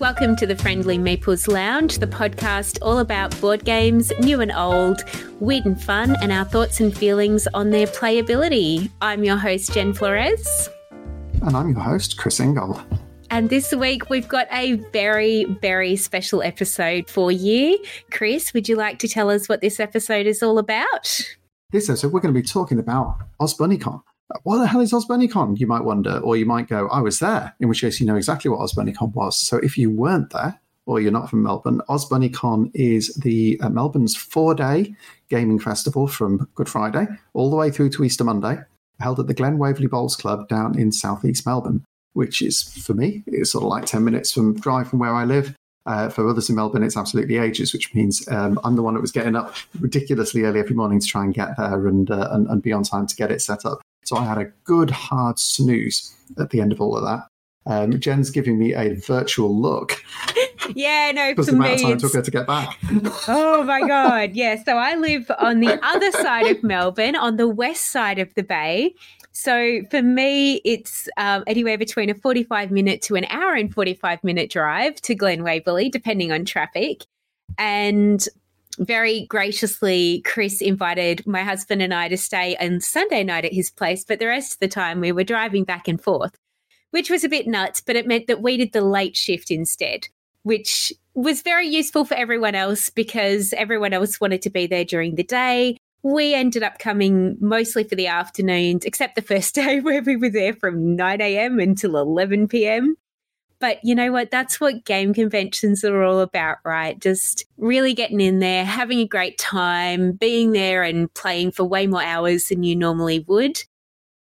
Welcome to the Friendly Meeples Lounge, the podcast all about board games, new and old, weird and fun, and our thoughts and feelings on their playability. I'm your host, Jen Florez. And I'm your host, Chris Ingold. And this week we've got a very, very special episode for you. Chris, would you like to tell us what this episode is all about? This episode, we're going to be talking about OzBunnyCon what the hell is OzBunnyCon? You might wonder, or you might go, I was there, in which case you know exactly what OzBunnyCon was. So if you weren't there, or you're not from Melbourne, OzBunnyCon is the uh, Melbourne's four-day gaming festival from Good Friday all the way through to Easter Monday, held at the Glen Waverley Bowls Club down in southeast Melbourne, which is for me, it's sort of like ten minutes from drive from where I live. Uh, for others in Melbourne, it's absolutely ages, which means um, I'm the one that was getting up ridiculously early every morning to try and get there and, uh, and, and be on time to get it set up. So I had a good hard snooze at the end of all of that. Um, Jen's giving me a virtual look. Yeah, no, because the amount of time it took her to get back. oh my god, yeah. So I live on the other side of Melbourne, on the west side of the bay. So for me, it's um, anywhere between a forty-five minute to an hour and forty-five minute drive to Glen Waverley, depending on traffic. And very graciously, Chris invited my husband and I to stay on Sunday night at his place, but the rest of the time we were driving back and forth, which was a bit nuts, but it meant that we did the late shift instead, which was very useful for everyone else because everyone else wanted to be there during the day. We ended up coming mostly for the afternoons, except the first day where we were there from 9 a.m. until 11 p.m. But you know what? That's what game conventions are all about, right? Just really getting in there, having a great time, being there and playing for way more hours than you normally would.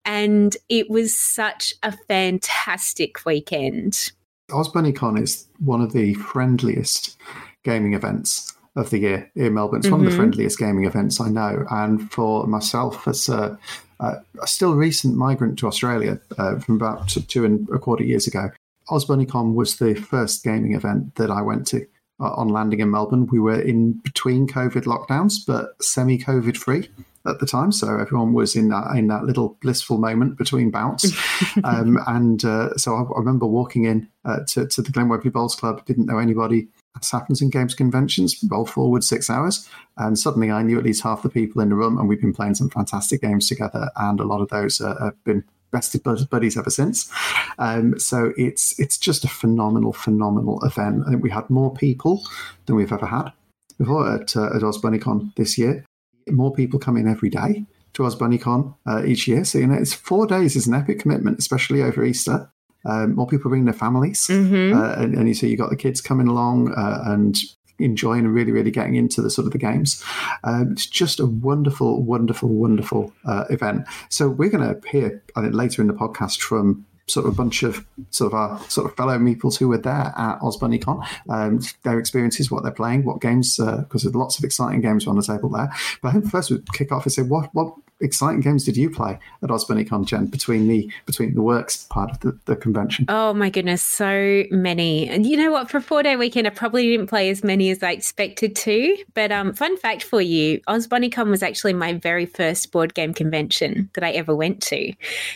And it was such a fantastic weekend. OzBunnyCon is one of the friendliest gaming events of the year in Melbourne. It's mm-hmm. one of the mm-hmm. friendliest gaming events I know. And for myself, as a, a still recent migrant to Australia uh, from about two and a quarter years ago, OzBunnyCon was the first gaming event that I went to uh, on landing in Melbourne. We were in between COVID lockdowns, but semi-COVID free at the time, so everyone was in that in that little blissful moment between bouts. um, and uh, so I, I, remember walking in uh, to, to the Glen Waverley Bowls Club, didn't know anybody. As happens in games conventions, roll forward six hours, and suddenly I knew at least half the people in the room, and we've been playing some fantastic games together. And a lot of those uh, have been bested buddies ever since. Um, so it's it's just a phenomenal, phenomenal event. I think we had more people than we've ever had before at, uh, at OzBunnyCon this year. More people come in every day to OzBunnyCon uh, each year. So you know, it's four days is an epic commitment, especially over Easter. Um, more people bring their families, mm-hmm. uh, and, and, you see you got the kids coming along, uh, and enjoying and really, really getting into the sort of the games. Um, it's just a wonderful, wonderful, wonderful uh, event. So we're going to hear, I think, later in the podcast from sort of a bunch of sort of our sort of fellow meeples who were there at OzBunnyCon, um, their experiences, what they're playing, what games, because uh, there's lots of exciting games on the table there. But I think first we'd kick off and say, what what exciting games did you play at OzBunnyCon, Jen, between the between the works part of the, the convention? Oh my goodness, so many. And you know what? For four day weekend, I probably didn't play as many as I expected to. But um, fun fact for you, OzBunnyCon was actually my very first board game convention that I ever went to.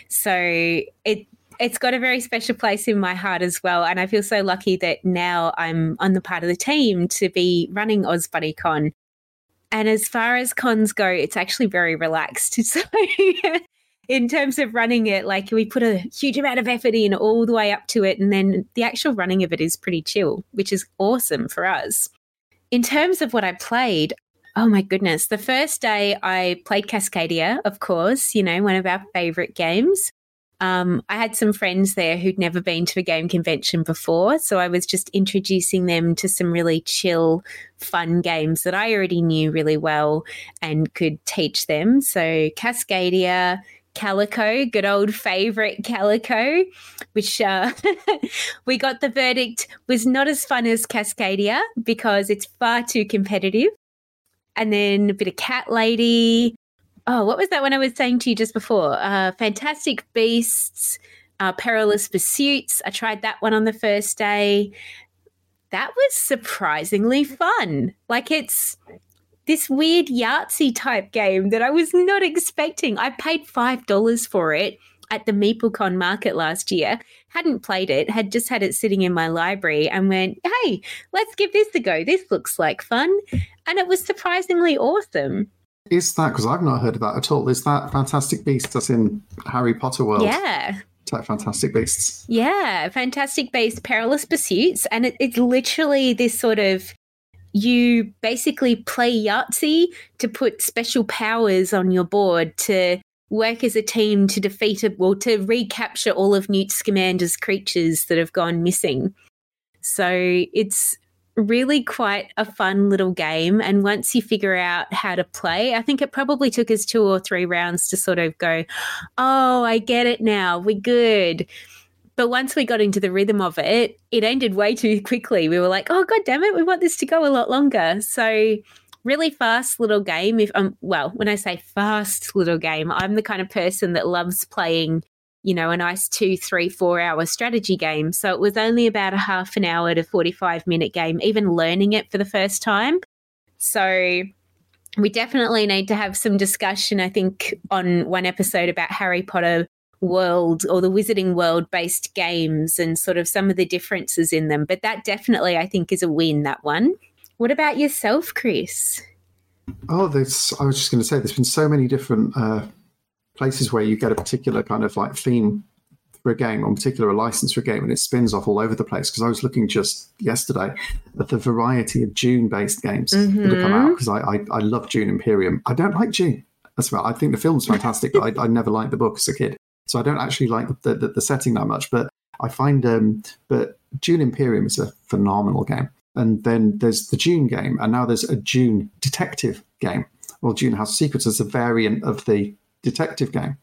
So it it's got a very special place in my heart as well. And I feel so lucky that now I'm on the part of the team to be running OzBunnyCon and as far as cons go, it's actually very relaxed. So, in terms of running it, like we put a huge amount of effort in all the way up to it. And then the actual running of it is pretty chill, which is awesome for us. In terms of what I played, oh my goodness. The first day I played Cascadia, of course, you know, one of our favorite games. Um, I had some friends there who'd never been to a game convention before. So I was just introducing them to some really chill, fun games that I already knew really well and could teach them. So Cascadia, Calico, good old favorite Calico, which uh, we got the verdict was not as fun as Cascadia because it's far too competitive. And then a bit of Cat Lady, oh, what was that one I was saying to you just before? Uh, Fantastic Beasts, uh, Perilous Pursuits. I tried that one on the first day. That was surprisingly fun. Like it's this weird Yahtzee type game that I was not expecting. I paid $5 for it. at the MeepleCon market last year, hadn't played it, had just had it sitting in my library and went, hey, let's give this a go. This looks like fun. And it was surprisingly awesome. Is that, because I've not heard of that at all, is that Fantastic Beasts that's in Harry Potter world? Yeah. Type Fantastic Beasts. Yeah, Fantastic Beasts, Perilous Pursuits. And it, it's literally this sort of you basically play Yahtzee to put special powers on your board to work as a team to defeat it, well, to recapture all of Newt Scamander's creatures that have gone missing. So it's really quite a fun little game. And once you figure out how to play, I think it probably took us two or three rounds to sort of go, oh, I get it now. We're good. But once we got into the rhythm of it, it ended way too quickly. We were like, oh, God damn it, we want this to go a lot longer. So really fast little game. If I'm um, well, when I say fast little game, I'm the kind of person that loves playing, you know, a nice two, three, four hour strategy game. So it was only about a half an hour to 45 minute game, even learning it for the first time. So we definitely need to have some discussion, I think, on one episode about Harry Potter world or the wizarding world based games and sort of some of the differences in them. But that definitely, I think, is a win, that one. What about yourself, Chris? Oh, there's, I was just going to say, there's been so many different uh, places where you get a particular kind of like theme for a game, or particular a license for a game, and it spins off all over the place. Because I was looking just yesterday at the variety of Dune-based games mm-hmm. that have come out. Because I, I, I love Dune Imperium. I don't like Dune. That's right. I think the film's fantastic, but I, I, never liked the book as a kid, so I don't actually like the, the, the setting that much. But I find, um, but Dune Imperium is a phenomenal game and then there's the Dune game, and now there's a Dune detective game. Well, Dune House Secrets is a variant of the detective game,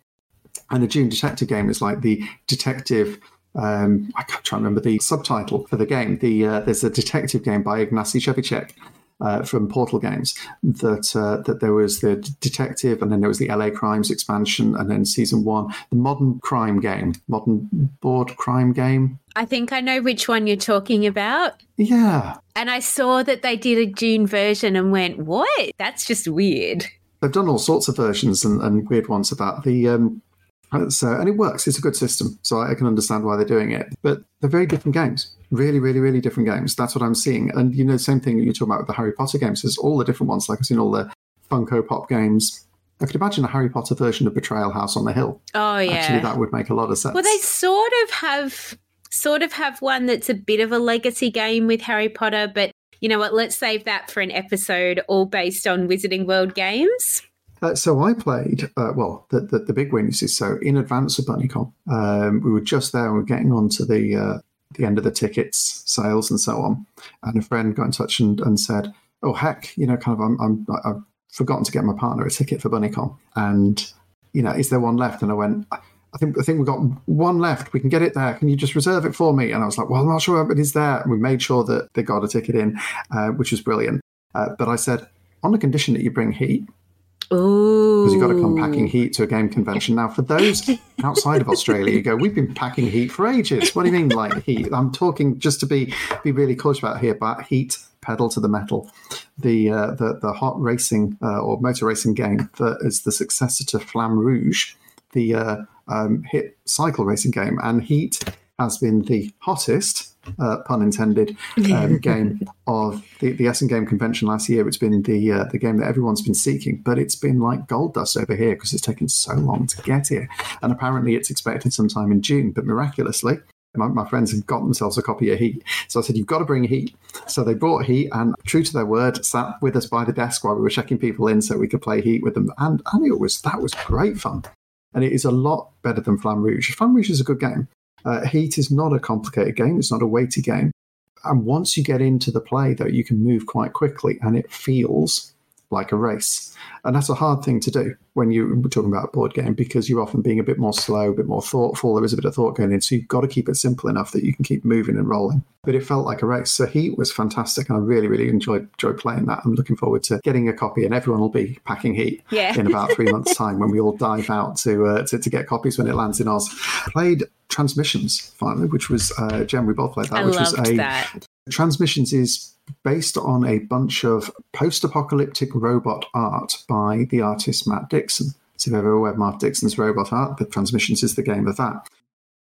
and the Dune detective game is like the detective. Um, I can't try to remember the subtitle for the game. The uh, there's a detective game by Ignacy Trzewiczek, uh, from Portal Games that uh, that there was the detective, and then there was the LA Crimes expansion, and then season one, the modern crime game, modern board crime game. I think I know which one you're talking about. Yeah. And I saw that they did a Dune version and went, "What? That's just weird." They've done all sorts of versions and, and weird ones about the um, so, and it works. It's a good system, so I can understand why they're doing it. But they're very different games, really, really, really different games. That's what I'm seeing. And you know, same thing you talk about with the Harry Potter games. There's all the different ones. Like I've seen all the Funko Pop games. I could imagine a Harry Potter version of Betrayal House on the Hill. Oh yeah, actually, that would make a lot of sense. Well, they sort of have, sort of have one that's a bit of a legacy game with Harry Potter, but you know what? Let's save that for an episode all based on Wizarding World games. Uh, so I played, uh, well, the, the, the, big win is so in advance of BunnyCon, um, we were just there we are getting on to the, uh, the end of the tickets sales and so on. And a friend got in touch and, and said, oh, heck, you know, kind of, I'm, I'm, I've forgotten to get my partner a ticket for BunnyCon. And, you know, is there one left? And I went, I think I think we've got one left. We can get it there. Can you just reserve it for me? And I was like, well, I'm not sure it is there. And we made sure that they got a ticket in, uh, which was brilliant. Uh, but I said, on the condition that you bring heat, because you've got to come packing heat to a game convention. Now, for those outside of Australia, you go, we've been packing heat for ages. What do you mean, like heat? I'm talking just to be be really cautious about here, but heat pedal to the metal, the uh, the the hot racing uh, or motor racing game that is the successor to Flamme Rouge, the uh, um, hit cycle racing game, and Heat has been the hottest uh, pun intended, um, game of the, the Essen Game Convention last year. It's been the uh, the game that everyone's been seeking, but it's been like gold dust over here because it's taken so long to get here. And apparently, it's expected sometime in June. But miraculously, my, my, friends had got themselves a copy of Heat. So I said, You've got to bring Heat. So they brought Heat and, true to their word, sat with us by the desk while we were checking people in so we could play Heat with them. And, and it was that was great fun. And it is a lot better than Flamme Rouge. Flamme Rouge is a good game. Uh, Heat is not a complicated game, it's not a weighty game. And once you get into the play, though, you can move quite quickly and it feels like a race. And that's a hard thing to do when you're talking about a board game because you're often being a bit more slow, a bit more thoughtful. There is a bit of thought going in. So you've got to keep it simple enough that you can keep moving and rolling. But it felt like a race. So Heat was fantastic. And I really, really enjoyed, enjoyed playing that. I'm looking forward to getting a copy and everyone will be packing Heat yeah. in about three months' time when we all dive out to, uh, to, to, get copies when it lands in Oz. Played Transmissions finally, which was, uh, Jen, we both played that, I which was a. That. Transmissions is based on a bunch of post apocalyptic robot art by the artist Matt Dixon, So if you've ever read Matt Dixon's robot art, the Transmissions is the game of that.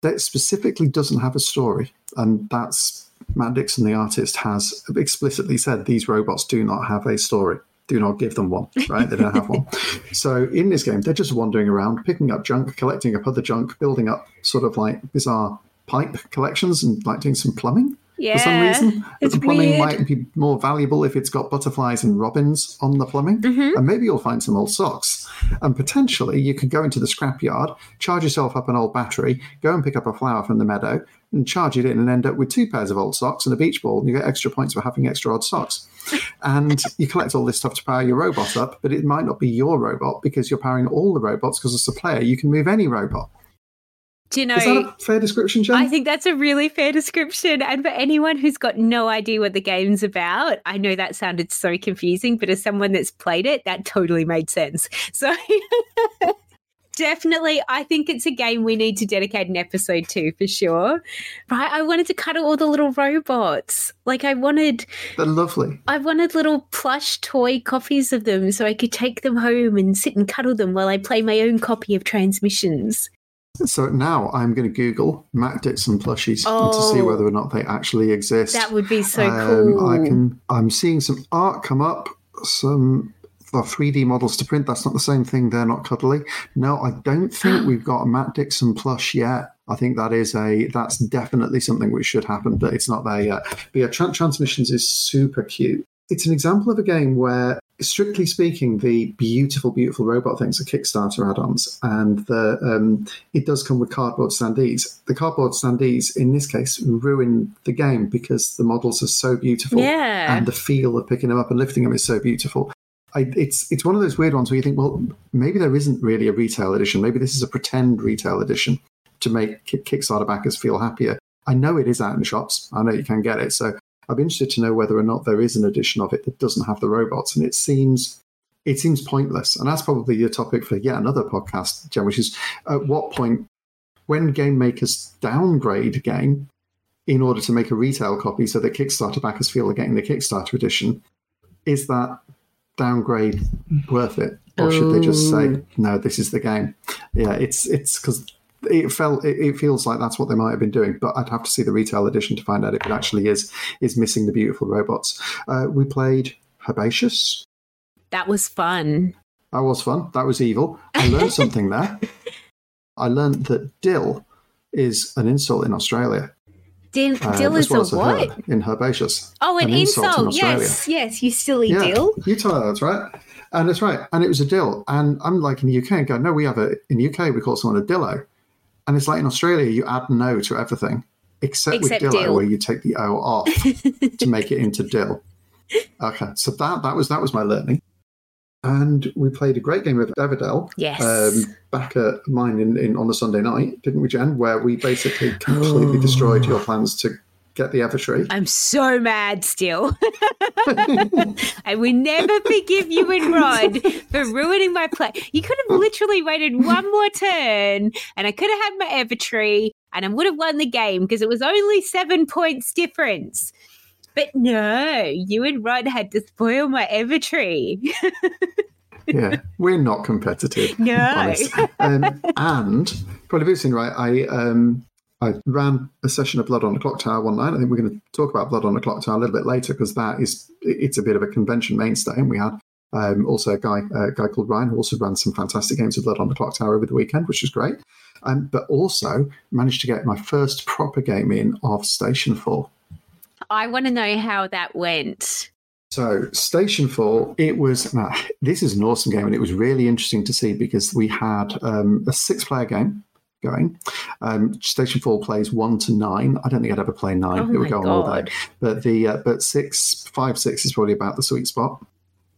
That specifically doesn't have a story, and that's Matt Dixon, the artist, has explicitly said these robots do not have a story. Do not give them one, right? They don't have one. So in this game, they're just wandering around, picking up junk, collecting up other junk, building up sort of like bizarre pipe collections and like doing some plumbing Yeah. for some reason. it's the plumbing weird. might be more valuable if it's got butterflies and robins on the plumbing. Mm-hmm. And maybe you'll find some old socks. And potentially you can go into the scrapyard, charge yourself up an old battery, go and pick up a flower from the meadow, and charge it in and end up with two pairs of old socks and a beach ball. And you get extra points for having extra odd socks. And you collect all this stuff to power your robot up, but it might not be your robot because you're powering all the robots because as a player you can move any robot. Do you know? Is that a fair description, Jen? I think that's a really fair description. And for anyone who's got no idea what the game's about, I know that sounded so confusing, but as someone that's played it, that totally made sense. So definitely, I think it's a game we need to dedicate an episode to for sure. Right? I wanted to cuddle all the little robots. Like I wanted They're lovely. I wanted little plush toy copies of them so I could take them home and sit and cuddle them while I play my own copy of Transmissions. So now I'm going to Google Matt Dixon plushies and to see Oh. whether or not they actually exist. That would be so Um, cool. I can. I'm seeing some art come up. Some well, 3D models to print. That's not the same thing. They're not cuddly. No, I don't think we've got a Matt Dixon plush yet. I think that is a that's definitely something which should happen, but it's not there yet. But yeah, Tran- Transmissions is super cute. It's an example of a game where, strictly speaking, the beautiful, beautiful robot things are Kickstarter add-ons, and the um, it does come with cardboard standees. The cardboard standees, in this case, ruin the game because the models are so beautiful yeah. and the feel of picking them up and lifting them is so beautiful. I, it's it's one of those weird ones where you think, well, maybe there isn't really a retail edition. Maybe this is a pretend retail edition to make Kickstarter backers feel happier. I know it is out in shops. I know you can get it. So I'd be interested to know whether or not there is an edition of it that doesn't have the robots. And it seems it seems pointless. And that's probably your topic for yet another podcast, Jen, which is at what point when game makers downgrade a game in order to make a retail copy so that Kickstarter backers feel they're getting the Kickstarter edition, is that downgrade worth it? Or should they just say, no, this is the game? Yeah, it's it's because it felt it, it feels like that's what they might have been doing, but I'd have to see the retail edition to find out if it actually is is missing the beautiful robots. Uh, we played Herbaceous. that was fun. That was fun. That was evil. I learned something there. I learned that dill is an insult in Australia. Dill, uh, dill is a what? herb in herbaceous. Oh, an, an insult in insult. Australia. Yes, yes, you silly Yeah, dill. you tell her that's right. And that's right. And it was a dill. And I'm like in the UK and go, no, we have a, in the UK, we call someone a dillo. And it's like in Australia, you add no to everything, except, Except with dillo, dill. where you take the O off to make it into dill. Okay. So that, that was, that was my learning. And we played a great game of Everdell Yes. um, back at mine in, in on the Sunday night, didn't we, Jen? Where we basically completely destroyed your plans to get the Evertree. I'm so mad still. I will never forgive you and Rod for ruining my play. You could have literally waited one more turn and I could have had my Evertree and I would have won the game because it was only seven points difference. But no, you and Rod had to spoil my Evertree. yeah, we're not competitive. No. Um, and probably seen right. I um, I ran a session of Blood on the Clock Tower one night. I think we're going to talk about Blood on the Clock Tower a little bit later because that is it's a bit of a convention mainstay, and we had. Um, also, a guy, a guy called Ryan, who also ran some fantastic games of Blood on the Clock Tower over the weekend, which was great. Um, but also managed to get my first proper game in of Station Fall. I want to know how that went. So, Station Fall, it was now, this is an awesome game, and it was really interesting to see because we had um, a six-player game going. Um, Station Fall plays one to nine. I don't think I'd ever play nine. Oh it would go on all day. But the uh, but six, five, six is probably about the sweet spot.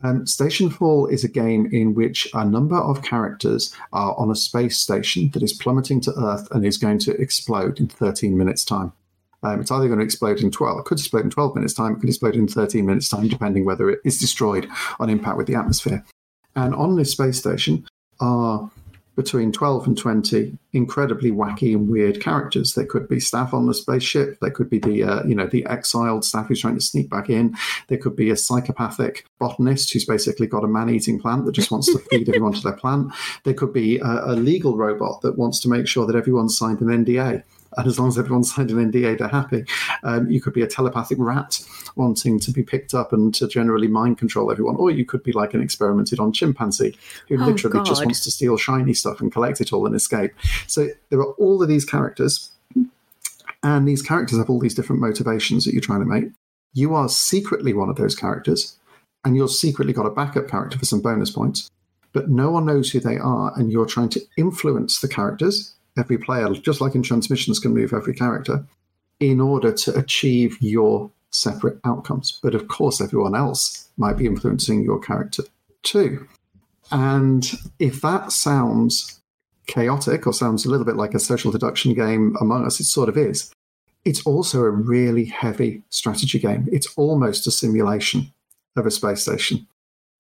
Um, station Fall is a game in which a number of characters are on a space station that is plummeting to Earth and is going to explode in 13 minutes' time. Um, it's either going to explode in 12, it could explode in 12 minutes' time, it could explode in 13 minutes' time, depending whether it is destroyed on impact with the atmosphere. And on this space station are between 12 and 20 incredibly wacky and weird characters. There could be staff on the spaceship. There could be the, uh, you know, the exiled staff who's trying to sneak back in. There could be a psychopathic botanist who's basically got a man-eating plant that just wants to feed everyone to their plant. There could be a, a legal robot that wants to make sure that everyone's signed an NDA and as long as everyone's signed an NDA, they're happy. Um, you could be a telepathic rat wanting to be picked up and to generally mind control everyone, or you could be like an experimented on chimpanzee who oh, literally God. just wants to steal shiny stuff and collect it all and escape. So there are all of these characters, and these characters have all these different motivations that you're trying to make. You are secretly one of those characters, and you're secretly got a backup character for some bonus points but no one knows who they are, and you're trying to influence the characters every player, just like in transmissions, can move every character in order to achieve your separate outcomes. But of course, everyone else might be influencing your character too. And if that sounds chaotic or sounds a little bit like a social deduction game among us, it sort of is. It's also a really heavy strategy game. It's almost a simulation of a space station.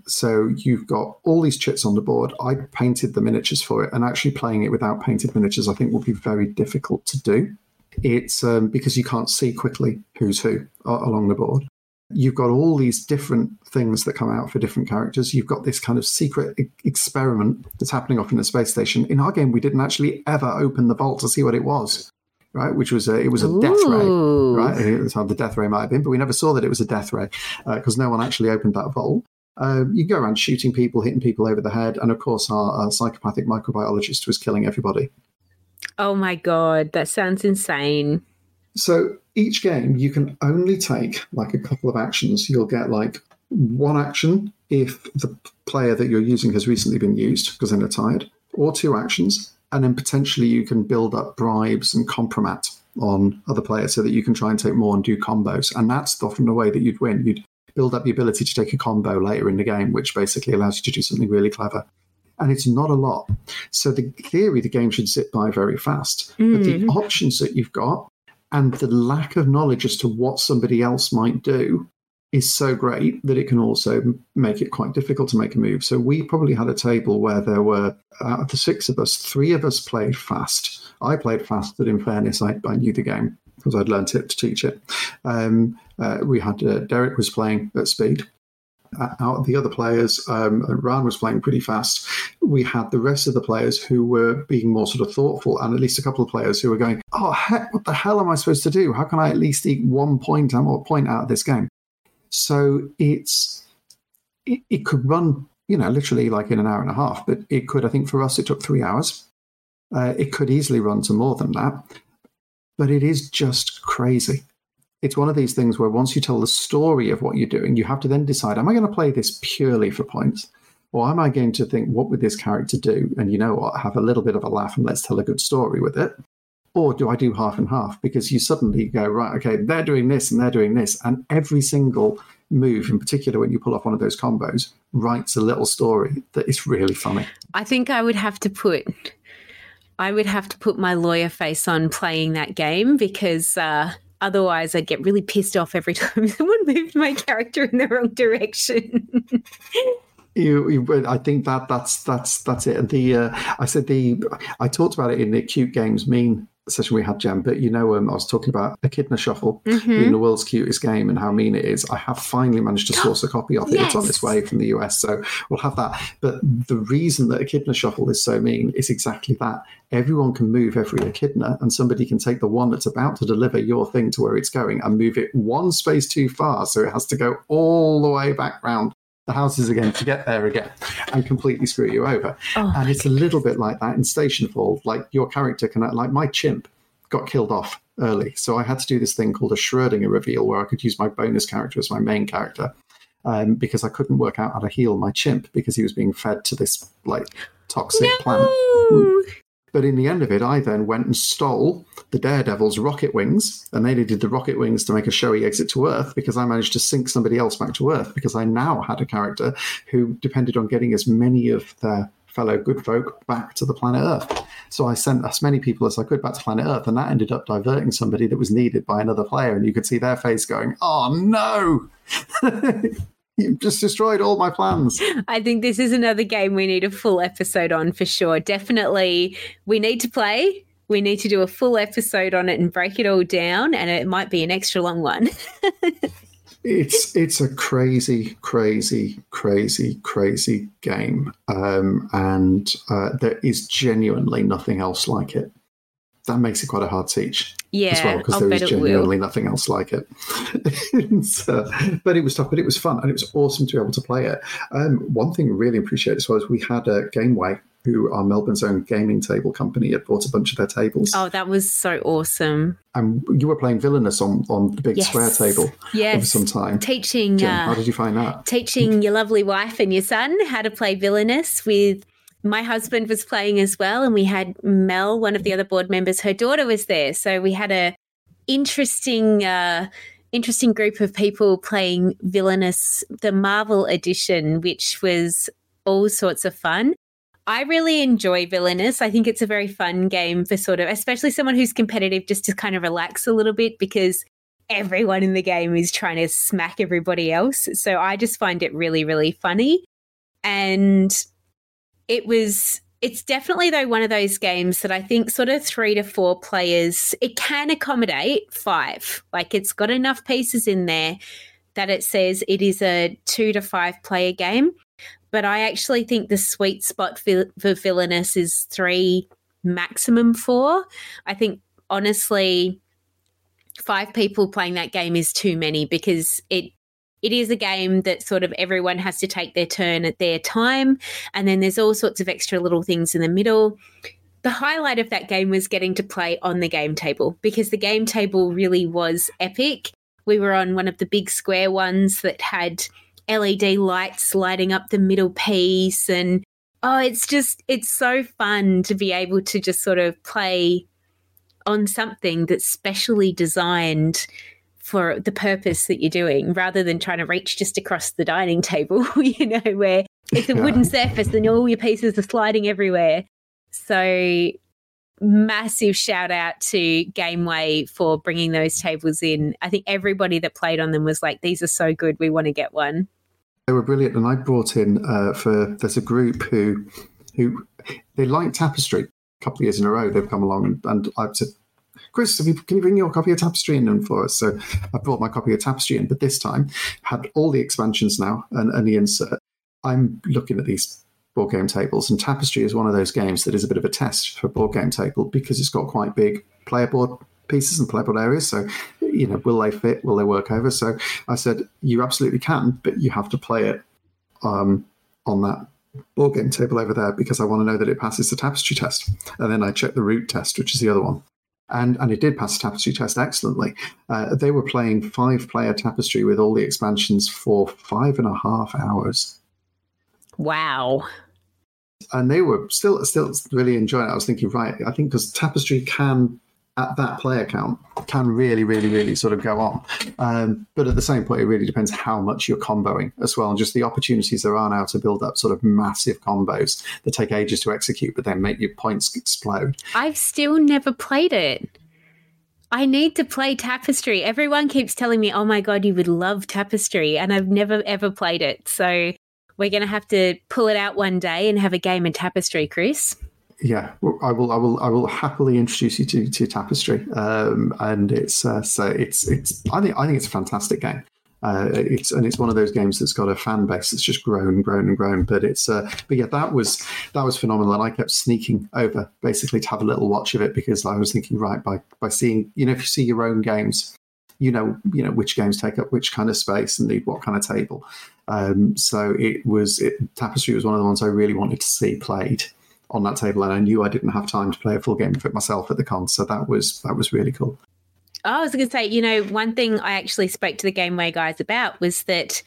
So you've got all these chits on the board. I painted the miniatures for it, and actually playing it without painted miniatures, I think, will be very difficult to do. It's um, because you can't see quickly who's who along the board. You've got all these different things that come out for different characters. You've got this kind of secret e- experiment that's happening off in the space station. In our game, we didn't actually ever open the vault to see what it was right? Which was a, it was a Ooh. death ray, right? It was how the death ray might have been, but we never saw that it was a death ray because uh, no one actually opened that vault. Uh, you go around shooting people, hitting people over the head, and of course, our, our psychopathic microbiologist was killing everybody. Oh my god, that sounds insane. So each game, you can only take like a couple of actions. You'll get like one action if the player that you're using has recently been used because then they're tired, or two actions, and then potentially you can build up bribes and compromat on other players so that you can try and take more and do combos. And that's often the way that you'd win. You'd build up the ability to take a combo later in the game, which basically allows you to do something really clever. And it's not a lot. So the theory, the game should zip by very fast. Mm. But the mm. options that you've got and the lack of knowledge as to what somebody else might do is so great that it can also make it quite difficult to make a move. So we probably had a table where there were, out of the six of us, three of us played fast. I played fast, but in fairness, I, I knew the game because I'd learned it to teach it. Um, uh, we had uh, Derek was playing at speed. Uh, the other players, um, Ran was playing pretty fast. We had the rest of the players who were being more sort of thoughtful, and at least a couple of players who were going, "Oh heck, what the hell am I supposed to do? How can I at least eat one point or point out of this game?" So it's it, it could run, you know, literally like in an hour and a half, but it could. I think for us, it took three hours. Uh, it could easily run to more than that but it is just crazy. It's one of these things where once you tell the story of what you're doing, you have to then decide: Am I going to play this purely for points, or am I going to think, what would this character do? And you know what? Have a little bit of a laugh and let's tell a good story with it. Or do I do half and half? Because you suddenly go, right, okay, they're doing this and they're doing this. And every single move, in particular, when you pull off one of those combos, writes a little story that is really funny. I think I would have to put I would have to put my lawyer face on playing that game because uh, otherwise I'd get really pissed off every time someone moved my character in the wrong direction. You, you, I think that that's that's that's it. The uh, I said the I talked about it in the cute games mean session we had, Jen. But you know, um, I was talking about Echidna Shuffle mm-hmm. being the world's cutest game and how mean it is. I have finally managed to source a copy of it. Yes. It's on its way from the US, so we'll have that. But the reason that Echidna Shuffle is so mean is exactly that. Everyone can move every Echidna, and somebody can take the one that's about to deliver your thing to where it's going and move it one space too far, so it has to go all the way back round the houses again to get there again and completely screw you over. Oh and it's a little bit like that in Station Fall. Like your character can, like my chimp got killed off early. So I had to do this thing called a Schrodinger reveal where I could use my bonus character as my main character um, because I couldn't work out how to heal my chimp because he was being fed to this like toxic no! plant. But in the end of it, I then went and stole the Daredevil's rocket wings, and they needed the rocket wings to make a showy exit to Earth because I managed to sink somebody else back to Earth because I now had a character who depended on getting as many of their fellow good folk back to the planet Earth. So I sent as many people as I could back to planet Earth, and that ended up diverting somebody that was needed by another player, and you could see their face going, "Oh no!" You just destroyed all my plans. I think this is another game we need a full episode on for sure. Definitely, we need to play. We need to do a full episode on it and break it all down, and it might be an extra long one. it's it's a crazy, crazy, crazy, crazy game, um, and uh, there is genuinely nothing else like it that makes it quite a hard teach. Yeah, as well, because there is genuinely nothing else like it. so, but it was tough, but it was fun, and it was awesome to be able to play it. Um, one thing I really appreciate as well is we had a Gameway, who are Melbourne's own gaming table company, had bought a bunch of their tables. Oh, that was so awesome! And you were playing Villainous on on the big yes. square table yes. for some time. Teaching, Jen, uh, how did you find that? Teaching your lovely wife and your son how to play Villainous with my husband was playing as well, and we had Mel, one of the other board members. Her daughter was there, so we had a interesting, uh, interesting group of people playing Villainous, the Marvel edition, which was all sorts of fun. I really enjoy Villainous. I think it's a very fun game for sort of, especially someone who's competitive, just to kind of relax a little bit because everyone in the game is trying to smack everybody else. So I just find it really, really funny. And it was it's definitely though one of those games that I think sort of three to four players it can accommodate five. Like it's got enough pieces in there that it says it is a two to five player game. But I actually think the sweet spot for, villainous is three, maximum four. I think honestly, five people playing that game is too many because it it is a game that sort of everyone has to take their turn at their time. And then there's all sorts of extra little things in the middle. The highlight of that game was getting to play on the game table because the game table really was epic. We were on one of the big square ones that had LED lights lighting up the middle piece. And oh, it's just, it's so fun to be able to just sort of play on something that's specially designed for the purpose that you're doing rather than trying to reach just across the dining table, you know, where it's a wooden surface and all your pieces are sliding everywhere. So, massive shout out to Gameway for bringing those tables in. I think everybody that played on them was like, these are so good, we want to get one. They were brilliant. And I brought in uh, for, there's a group who, who they like tapestry a couple of years in a row. They've come along and, and I've said, Chris, you, can you bring your copy of Tapestry in for us? So I brought my copy of Tapestry in, but this time had all the expansions now and, and the insert. I'm looking at these board game tables, and Tapestry is one of those games that is a bit of a test for board game table because it's got quite big player board pieces and playable areas. So, you know, will they fit? Will they work over? So I said, you absolutely can, but you have to play it um, on that board game table over there because I want to know that it passes the tapestry test. And then I check the root test, which is the other one and and it did pass the tapestry test excellently. Uh, they were playing five player tapestry with all the expansions for five and a half hours. Wow. And they were still still really enjoying it. I was thinking, right, I think because tapestry can at that player count can really, really, really sort of go on. Um, but at the same point, it really depends how much you're comboing as well, and just the opportunities there are now to build up sort of massive combos that take ages to execute, but then make your points explode. I've still never played it. I need to play Tapestry. Everyone keeps telling me, oh my God, you would love Tapestry. And I've never ever played it. So we're going to have to pull it out one day and have a game of Tapestry, Chris yeah, I will, I will, I will happily introduce you to, to Tapestry, um, and it's uh, so it's it's I think I think it's a fantastic game. Uh, it's and it's one of those games that's got a fan base that's just grown and grown and grown. But it's uh, but yeah, that was that was phenomenal, and I kept sneaking over basically to have a little watch of it because I was thinking, right, by by seeing you know if you see your own games, you know you know which games take up which kind of space and need what kind of table. Um, so it was it, Tapestry was one of the ones I really wanted to see played on that table, and I knew I didn't have time to play a full game of it myself at the con. So that was that was really cool. Oh, I was going to say, you know, one thing I actually spoke to the Gameway guys about was that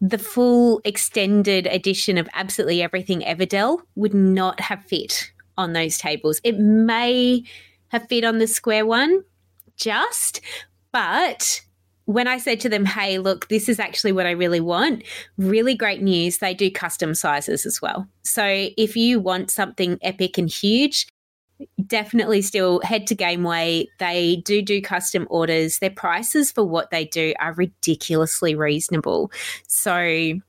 the full extended edition of absolutely everything Everdell would not have fit on those tables. It may have fit on the square one, just, but when I said to them, hey, look, this is actually what I really want, really great news. They do custom sizes as well. So if you want something epic and huge, definitely still head to Gameway. They do do custom orders. Their prices for what they do are ridiculously reasonable. So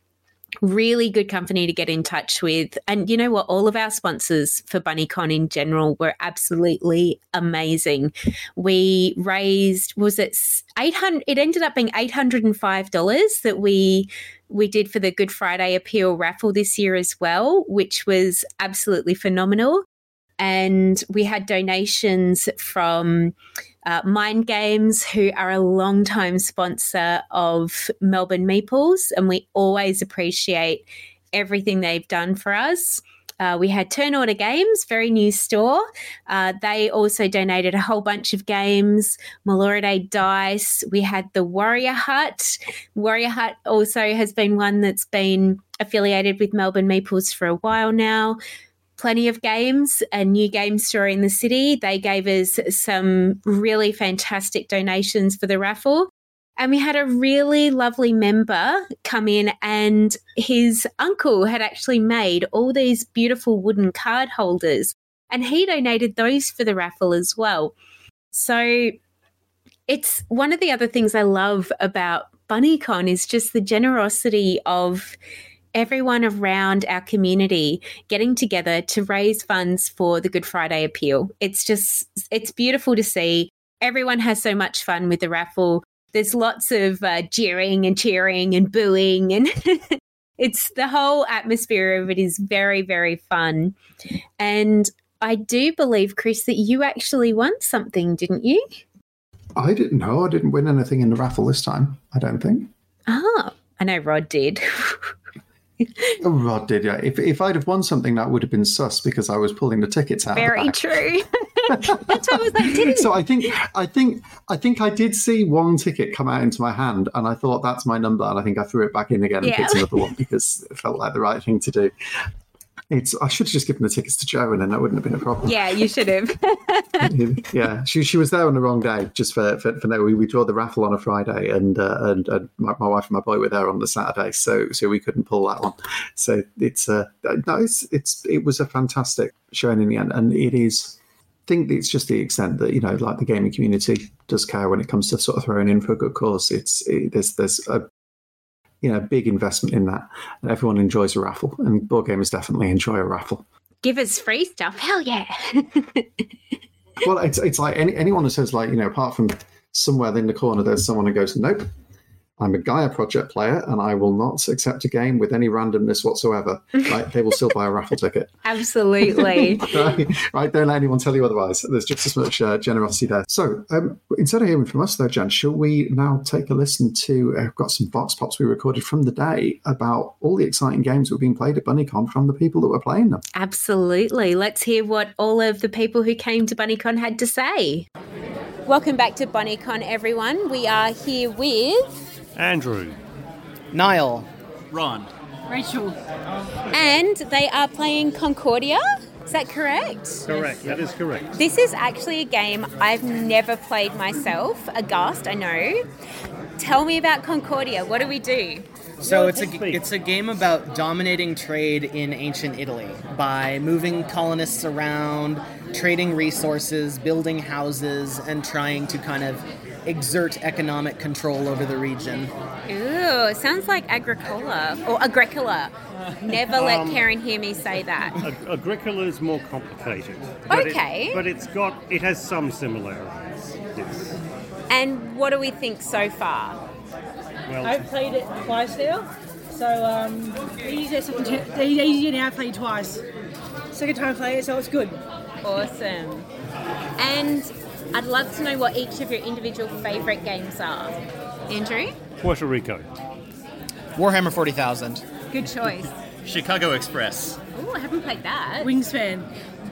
really good company to get in touch with. And you know what? All of our sponsors for BunnyCon in general were absolutely amazing. We raised, was it 800? It ended up being $805 that we we did for the Good Friday appeal raffle this year as well, which was absolutely phenomenal. And we had donations from uh, Mind Games, who are a long-time sponsor of Melbourne Meeples, and we always appreciate everything they've done for us. Uh, we had Turn Order Games, very new store. Uh, they also donated a whole bunch of games. Maloridae Dice. We had the Warrior Hut. Warrior Hut also has been one that's been affiliated with Melbourne Meeples for a while now plenty of games, a new game store in the city. They gave us some really fantastic donations for the raffle. And we had a really lovely member come in, and his uncle had actually made all these beautiful wooden card holders, and he donated those for the raffle as well. So it's one of the other things I love about BunnyCon is just the generosity of everyone around our community getting together to raise funds for the Good Friday appeal. It's just, it's beautiful to see. Everyone has so much fun with the raffle. There's lots of uh, jeering and cheering and booing, and it's the whole atmosphere of it is very, very fun. And I do believe, Chris, that you actually won something, didn't you? I didn't know. I didn't win anything in the raffle this time, I don't think. Ah, I know Rod did. oh, Rod did, yeah. If, if I'd have won something, that would have been sus because I was pulling the tickets out. Very true. That's what I was like. Didn't so I think I think I think I did see one ticket come out into my hand, and I thought that's my number, and I think I threw it back in again and yeah. picked another one because it felt like the right thing to do. It's I should have just given the tickets to Joe, and then that wouldn't have been a problem. Yeah, you should have. yeah, she she was there on the wrong day. Just for for, for no, we, we draw the raffle on a Friday, and uh, and, and my, my, wife and my boy were there on the Saturday, so so we couldn't pull that one. So it's uh no, it's it's it was a fantastic showing in the end, and it is. I think it's just the extent that you know, like the gaming community does care when it comes to sort of throwing in for a good cause. It's it, there's there's a you know big investment in that. And everyone enjoys a raffle, and board gamers definitely enjoy a raffle. Give us free stuff, hell yeah! well, it's it's like any, anyone who says like you know apart from somewhere in the corner there's someone who goes nope I'm a Gaia project player and I will not accept a game with any randomness whatsoever. Right? they will still buy a raffle ticket. Absolutely. right? right? Don't let anyone tell you otherwise. There's just as much uh, generosity there. So um, instead of hearing from us, though, Jen, shall we now take a listen to? I've uh, got some Vox Pops we recorded from the day about all the exciting games that were being played at BunnyCon from the people that were playing them. Absolutely. Let's hear what all of the people who came to BunnyCon had to say. Welcome back to BunnyCon, everyone. We are here with Andrew. Niall. Ron. Rachel. And they are playing Concordia. Is that correct? Correct. That is correct. This is actually a game I've never played myself. Aghast, I know. Tell me about Concordia. What do we do? So it's a it's a game about dominating trade in ancient Italy by moving colonists around, trading resources, building houses, and trying to kind of exert economic control over the region. Ooh, sounds like Agricola or Agricola. Never let um, Karen hear me say that. Agricola is more complicated. But okay. It, but it's got it has some similarities. Yes. And what do we think so far? Well, I've played it twice now, so um, easier, easier now. I played twice. Second time I played it, so it's good. Awesome. And I'd love to know what each of your individual favourite games are. Andrew? Puerto Rico. Warhammer 40,000. Good choice. Chicago Express. Oh, I haven't played that. Wingspan.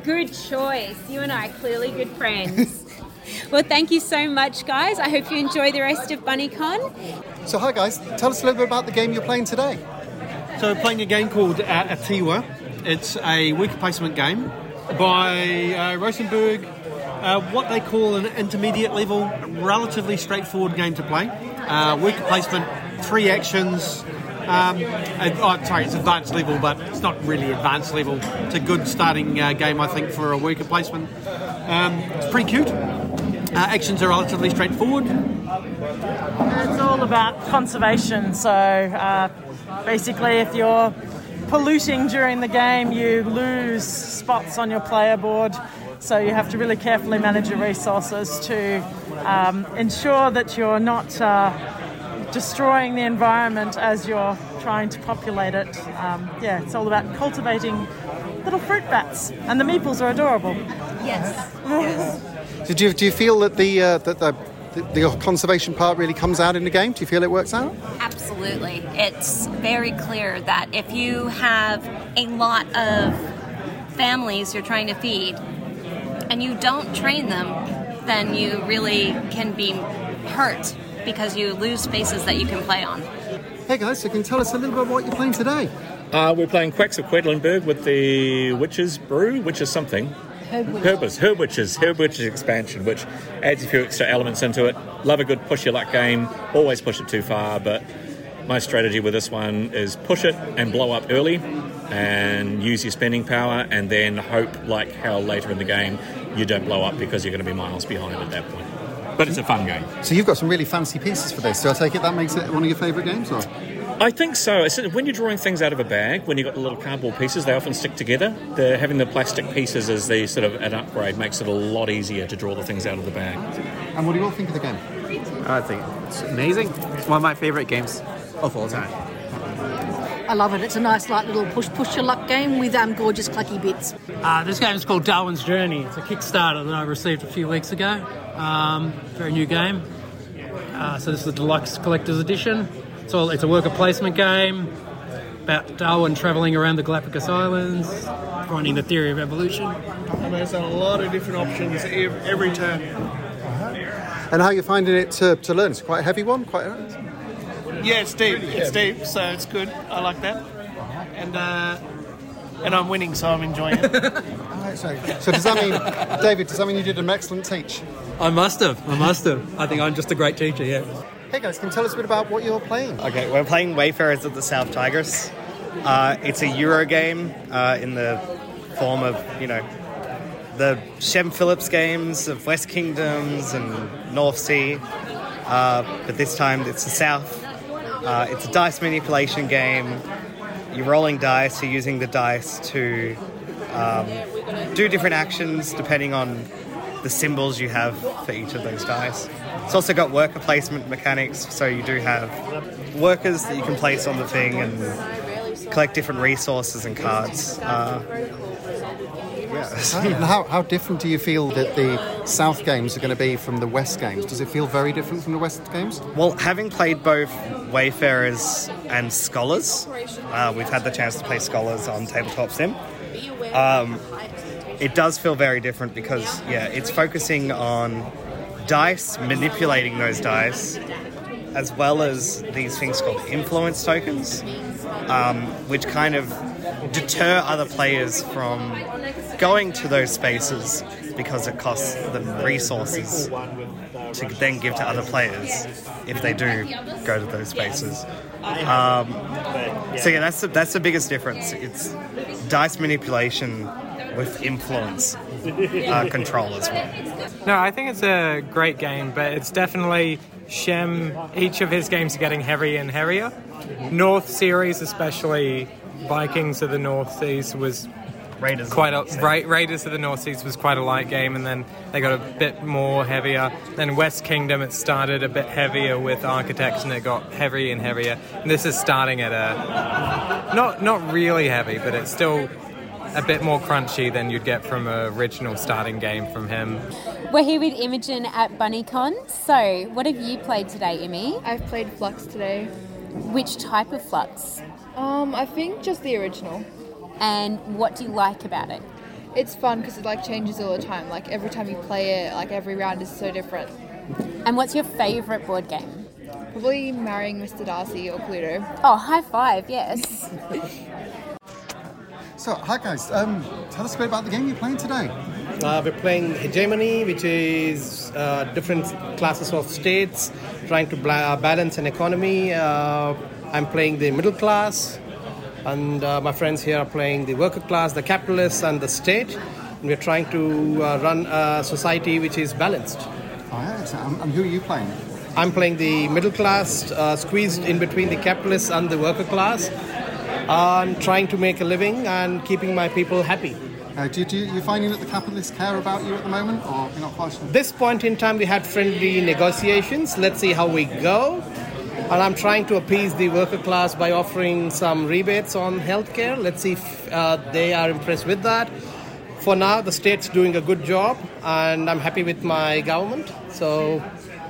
Good choice. You and I are clearly good friends. well, thank you so much, guys. I hope you enjoy the rest of BunnyCon. So, hi, guys. Tell us a little bit about the game you're playing today. So, we're playing a game called uh, Atiwa. It's a worker placement game by uh, Rosenberg uh, what they call an intermediate level, relatively straightforward game to play. Uh, worker placement, three actions, Um, oh, sorry, it's advanced level, but it's not really advanced level. It's a good starting uh, game, I think, for a worker placement. Um, it's pretty cute. Uh, actions are relatively straightforward. It's all about conservation. So uh, basically, if you're polluting during the game, you lose spots on your player board. So you have to really carefully manage your resources to um, ensure that you're not uh, destroying the environment as you're trying to populate it. Um, yeah, it's all about cultivating little fruit bats, and the meeples are adorable. Yes. Did you, do you feel that the, uh, that the, the, the conservation part really comes out in the game? Do you feel it works out? Absolutely. It's very clear that if you have a lot of families you're trying to feed and you don't train them, then you really can be hurt because you lose spaces that you can play on. Hey guys, so can you tell us a little bit about what you're playing today? Uh, we're playing Quacks of Quedlinburg with the Witches Brew, which is something. Herbers, Herb Witches, Herb Witches expansion, which adds a few extra elements into it. Love a good push your luck game. Always push it too far, but my strategy with this one is push it and blow up early and use your spending power and then hope like hell later in the game you don't blow up because you're going to be miles behind at that point. But it's a fun game. So you've got some really fancy pieces for this. Do I take it that makes it one of your favourite games? Or? I think so. It's- When you're drawing things out of a bag, when you've got the little cardboard pieces, they often stick together. The, having the plastic pieces as the sort of an upgrade makes it a lot easier to draw the things out of the bag. And what do you all think of the game? I think it's amazing. It's one of my favourite games of all time. I love it. It's a nice, light little push push your luck game with um, gorgeous clucky bits. Uh, this game is called Darwin's Journey. It's a Kickstarter that I received a few weeks ago. Um, very new game. Uh, so this is the deluxe collector's edition. It's all. It's a worker placement game about Darwin travelling around the Galapagos Islands, finding the theory of evolution. And there's a lot of different options ev- every turn. And how are you finding it to, to learn? It's quite a heavy one? Quite Yeah, it's deep. It's deep, so it's good. I like that. And uh, and I'm winning, so I'm enjoying it. So does that mean, David, does that mean you did an excellent teach? I must have. I must have. I think I'm just a great teacher. Yeah. Hey guys, can you tell us a bit about what you're playing? Okay, we're playing Wayfarers of the South Tigris. Uh, it's a Euro game uh, in the form of, you know, the Shem Phillips games of West Kingdoms and North Sea. Uh, but this time it's the South. Uh, it's a dice manipulation game. You're rolling dice, you're using the dice to um, do different actions depending on the symbols you have for each of those dice. It's also got worker placement mechanics, so you do have workers that you can place on the thing and collect different resources and cards. Uh, And how, how different do you feel that the South games are going to be from the West games? Does it feel very different from the West games? Well, having played both Wayfarers and Scholars, uh, we've had the chance to play Scholars on Tabletop Sim. Um, it does feel very different because, yeah, it's focusing on dice, manipulating those dice, as well as these things called influence tokens, um, which kind of deter other players from going to those spaces because it costs them resources to then give to other players if they do go to those spaces. Um, so yeah, that's the, that's the biggest difference. It's dice manipulation with influence uh, control as well. No, I think it's a great game, but it's definitely Shem. Each of his games are getting heavier and heavier. North series, especially Vikings of the North Seas, was Raiders quite a Ra- Raiders of the North Seas was quite a light game, and then they got a bit more heavier. Then West Kingdom, it started a bit heavier with architects, and it got heavier and heavier. And this is starting at a not not really heavy, but it's still a bit more crunchy than you'd get from an original starting game from him. We're here with Imogen at BunnyCon. So, what have you played today, Imi? I've played Fluxx today. Which type of Fluxx? Um, I think just the original. And what do you like about it? It's fun because it like changes all the time. Like every time you play it, like every round is so different. And what's your favourite board game? Probably marrying Mr. Darcy or Cluedo. Oh, high five, yes. So, hi guys, um, tell us a bit about the game you're playing today. Uh, we're playing Hegemony, which is uh, different classes of states trying to bla- balance an economy. Uh, I'm playing the middle class, and uh, my friends here are playing the worker class, the capitalists, and the state. And we're trying to uh, run a society which is balanced. Oh, yeah, and who are you playing? I'm playing the middle class, uh, squeezed in between the capitalists and the worker class, and trying to make a living and keeping my people happy. Uh, do, do you finding that the capitalists care about you at the moment, or you're not quite sure? This point in time, we had friendly negotiations. Let's see how we go. And I'm trying to appease the worker class by offering some rebates on healthcare. Let's see if uh, they are impressed with that. For now, the state's doing a good job, and I'm happy with my government. So,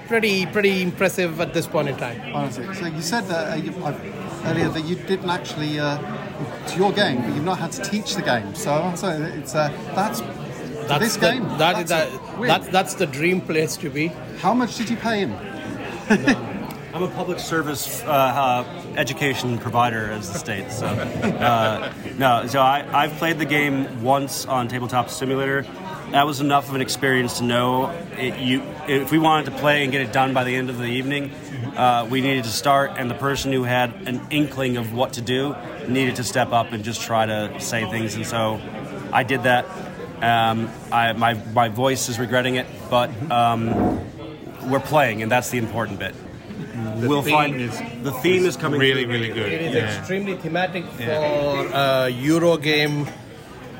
pretty pretty impressive at this point in time. Honestly, so you said that uh, you, uh, earlier that you didn't actually uh, it's your game, but you've not had to teach the game. So, so it's uh, that's That's this the, game. That is that's that, win. that's that's the dream place to be. How much did you pay him? I'm a public service uh, uh, education provider as the state. So uh, no, so I, I've played the game once on Tabletop Simulator. That was enough of an experience to know it, you. If we wanted to play and get it done by the end of the evening, uh, we needed to start, and the person who had an inkling of what to do needed to step up and just try to say things. And so I did that. Um, I, my my voice is regretting it, but um, we're playing, and that's the important bit. The we'll theme find is- the theme is coming really, really good. It is Yeah. extremely thematic for Yeah. a Euro game,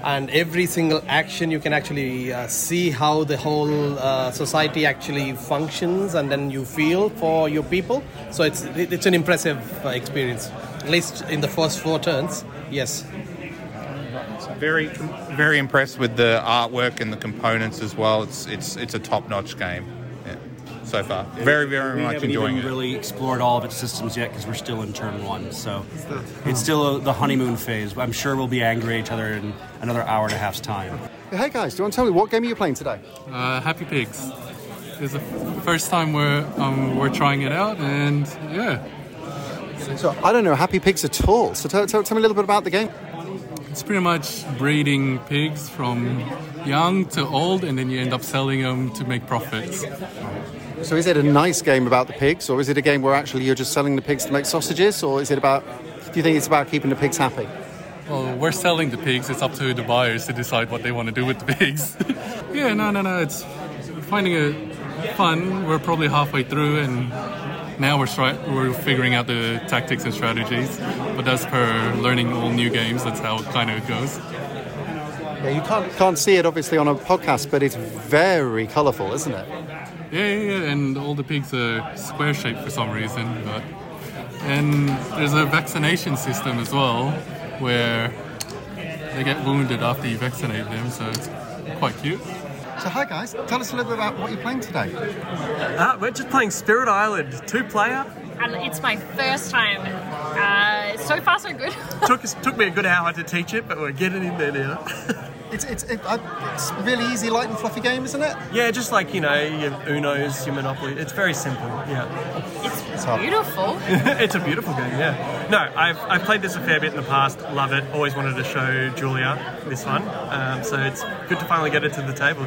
and every single action you can actually uh, see how the whole uh, society actually functions, and then you feel for your people. So it's it's an impressive uh, experience, at least in the first four turns. Yes. Very, very impressed with the artwork and the components as well. It's it's it's a top notch game. Yeah, so far, very very we much haven't enjoying even it. really explored all of its systems yet because we're still in turn one. So it's still a, the honeymoon phase. I'm sure we'll be angry at each other in another hour and a half's time. Hey guys, do you want to tell me what game are you playing today? Uh, Happy Pigs. It's the first time we're um, we're trying it out, and yeah, So I don't know Happy Pigs at all. So tell, tell, tell me a little bit about the game. it's pretty much breeding pigs from young to old, and then you end up selling them to make profits. So is it a nice game about the pigs, or is it a game where actually you're just selling the pigs to make sausages, or is it about? Do you think it's about keeping the pigs happy? Well, we're selling the pigs. It's up to the buyers to decide what they want to do with the pigs. yeah, no, no, no. It's finding it fun. We're probably halfway through, and now we're stri- we're figuring out the tactics and strategies. But that's per learning all new games. That's how it kind of goes. Yeah, you can't can't see it obviously on a podcast, but it's very colourful, isn't it? Yeah, yeah, yeah, and all the pigs are square shaped for some reason. But and there's a vaccination system as well, where they get wounded after you vaccinate them, so it's quite cute. So hi guys, tell us a little bit about what you're playing today. Uh, we're just playing Spirit Island, two player. And it's my first time. Uh, so far, so good. took took me a good hour to teach it, but we're getting in there now. It's it's it, uh, it's a really easy, light and fluffy game, isn't it? yeah, just like you know, your Uno's, your Monopoly. It's very simple. Yeah, It's beautiful. it's a beautiful game. Yeah. No, I've, I've played this a fair bit in the past. Love it. Always wanted to show Julia this one. Um, so it's good to finally get it to the table.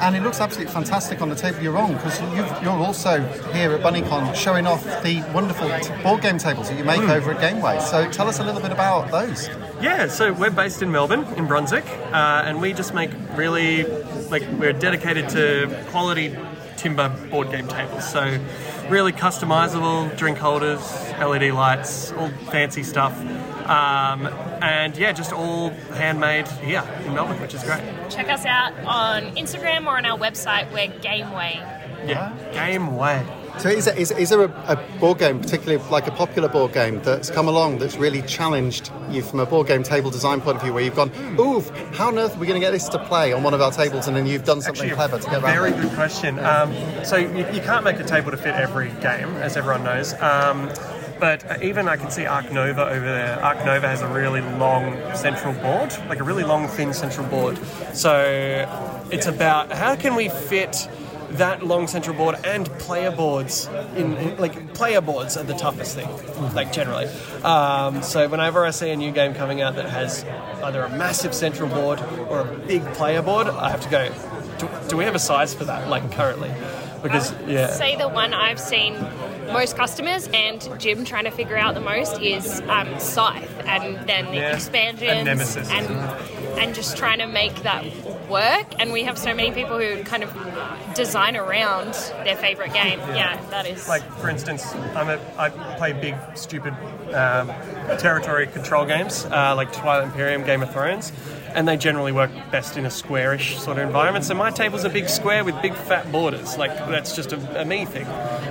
And it looks absolutely fantastic on the table you're on because you're also here at BunnyCon showing off the wonderful t- board game tables that you make over at Gameway. So tell us a little bit about those. Yeah, so we're based in Melbourne, in Brunswick, uh, and we just make really, like, we're dedicated to quality timber board game tables. So, really customizable drink holders, LED lights, all fancy stuff. Um, and yeah, just all handmade here in Melbourne, which is great. Check us out on Instagram or on our website. We're Gameway. Yeah, game way. So is there, is, is there a, a board game, particularly like a popular board game, that's come along that's really challenged you from a board game table design point of view, where you've gone, ooh, how on earth are we going to get this to play on one of our tables, and then you've done something clever to get around Very it? good question. Um, so you, you can't make a table to fit every game, as everyone knows. Um, but even I can see Ark Nova over there. Ark Nova has a really long central board, like a really long, thin central board. So it's about how can we fit that long central board and player boards in, in- like player boards are the toughest thing like generally um, so whenever i see a new game coming out that has either a massive central board or a big player board i have to go do, do we have a size for that like currently because yeah Say the one I've seen most customers and Jim trying to figure out the most is um, Scythe and then the Yeah. expansions And Nemesis. and and just trying to make that work. And we have so many people who kind of design around their favorite game. Yeah, that is Like for instance, I'm a I play big stupid um, territory control games uh, like Twilight Imperium, Game of Thrones, and they generally work best in a squarish sort of environment. So my table's a big square with big fat borders. Like that's just a, a me thing.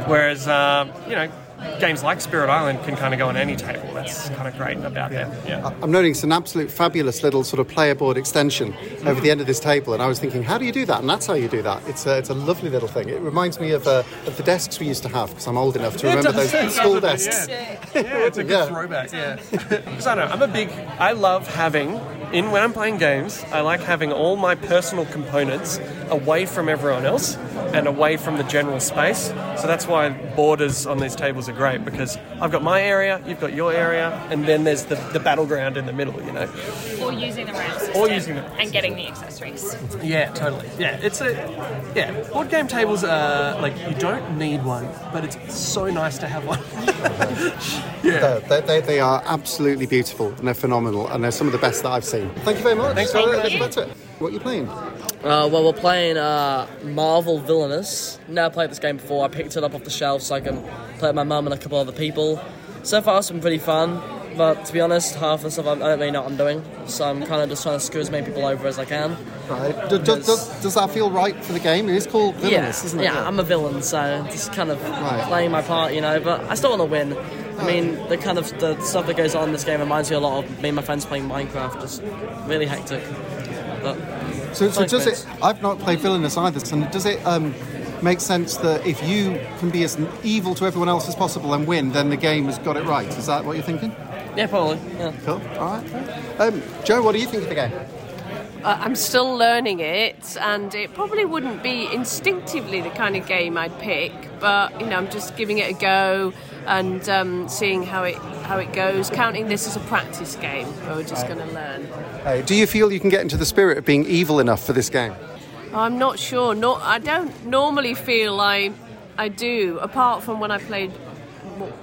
Whereas uh, you know. Games like Spirit Island can kind of go on any table. That's kind of great about it. Yeah. I'm noticing an absolute fabulous little sort of player board extension over the end of this table, and I was thinking, how do you do that? And that's how you do that. It's a, it's a lovely little thing. It reminds me of, uh, of the desks we used to have because I'm old enough to It remember does, those school does, desks. Yeah, yeah it's a good throwback. Yeah, because I know I'm a big. I love having in when I'm playing games. I like having all my personal components away from everyone else and away from the general space. So that's why borders on these tables are great because I've got my area, you've got your area, and then there's the, the battleground in the middle. You know. or using the round system Or using the- and getting the accessories. Yeah, totally. Yeah, it's a yeah. Board game tables are like you don't need one, but it's so nice to have one. Yeah. They, they, they are absolutely beautiful and they're phenomenal, and they're some of the best that I've seen. Thank you very much. Thanks so, very uh, much. let's get to it. What are you playing? Uh, well, we're playing uh, Marvel Villainous. Never played this game before. I picked it up off the shelf so I can play with my mum and a couple other people. So far, it's been pretty fun. But to be honest, half the stuff I'm, I don't really know what I'm doing. So I'm kind of just trying to screw as many people over as I can. Right. Do, do, does, does that feel right for the game? It is called Villainous, yeah, isn't it? Yeah, I'm a villain, so just kind of playing my part, you know. But I still want to win. I mean, the kind of the stuff that goes on in this game reminds me a lot of me and my friends playing Minecraft. Just really hectic. But So, so does it? I've not played Villainous either. So does it um, make sense that if you can be as evil to everyone else as possible and win, then the game has got it right? Is that what you're thinking? Yeah, probably. Yeah. Cool. All right. Um, Joe, what do you think of the game? Uh, I'm still learning it, and it probably wouldn't be instinctively the kind of game I'd pick. But you know, I'm just giving it a go and um, seeing how it how it goes. Counting this as a practice game, where we're just going to learn. Do you feel you can get into the spirit of being evil enough for this game? I'm not sure. No, I don't normally feel I I do. Apart from when I played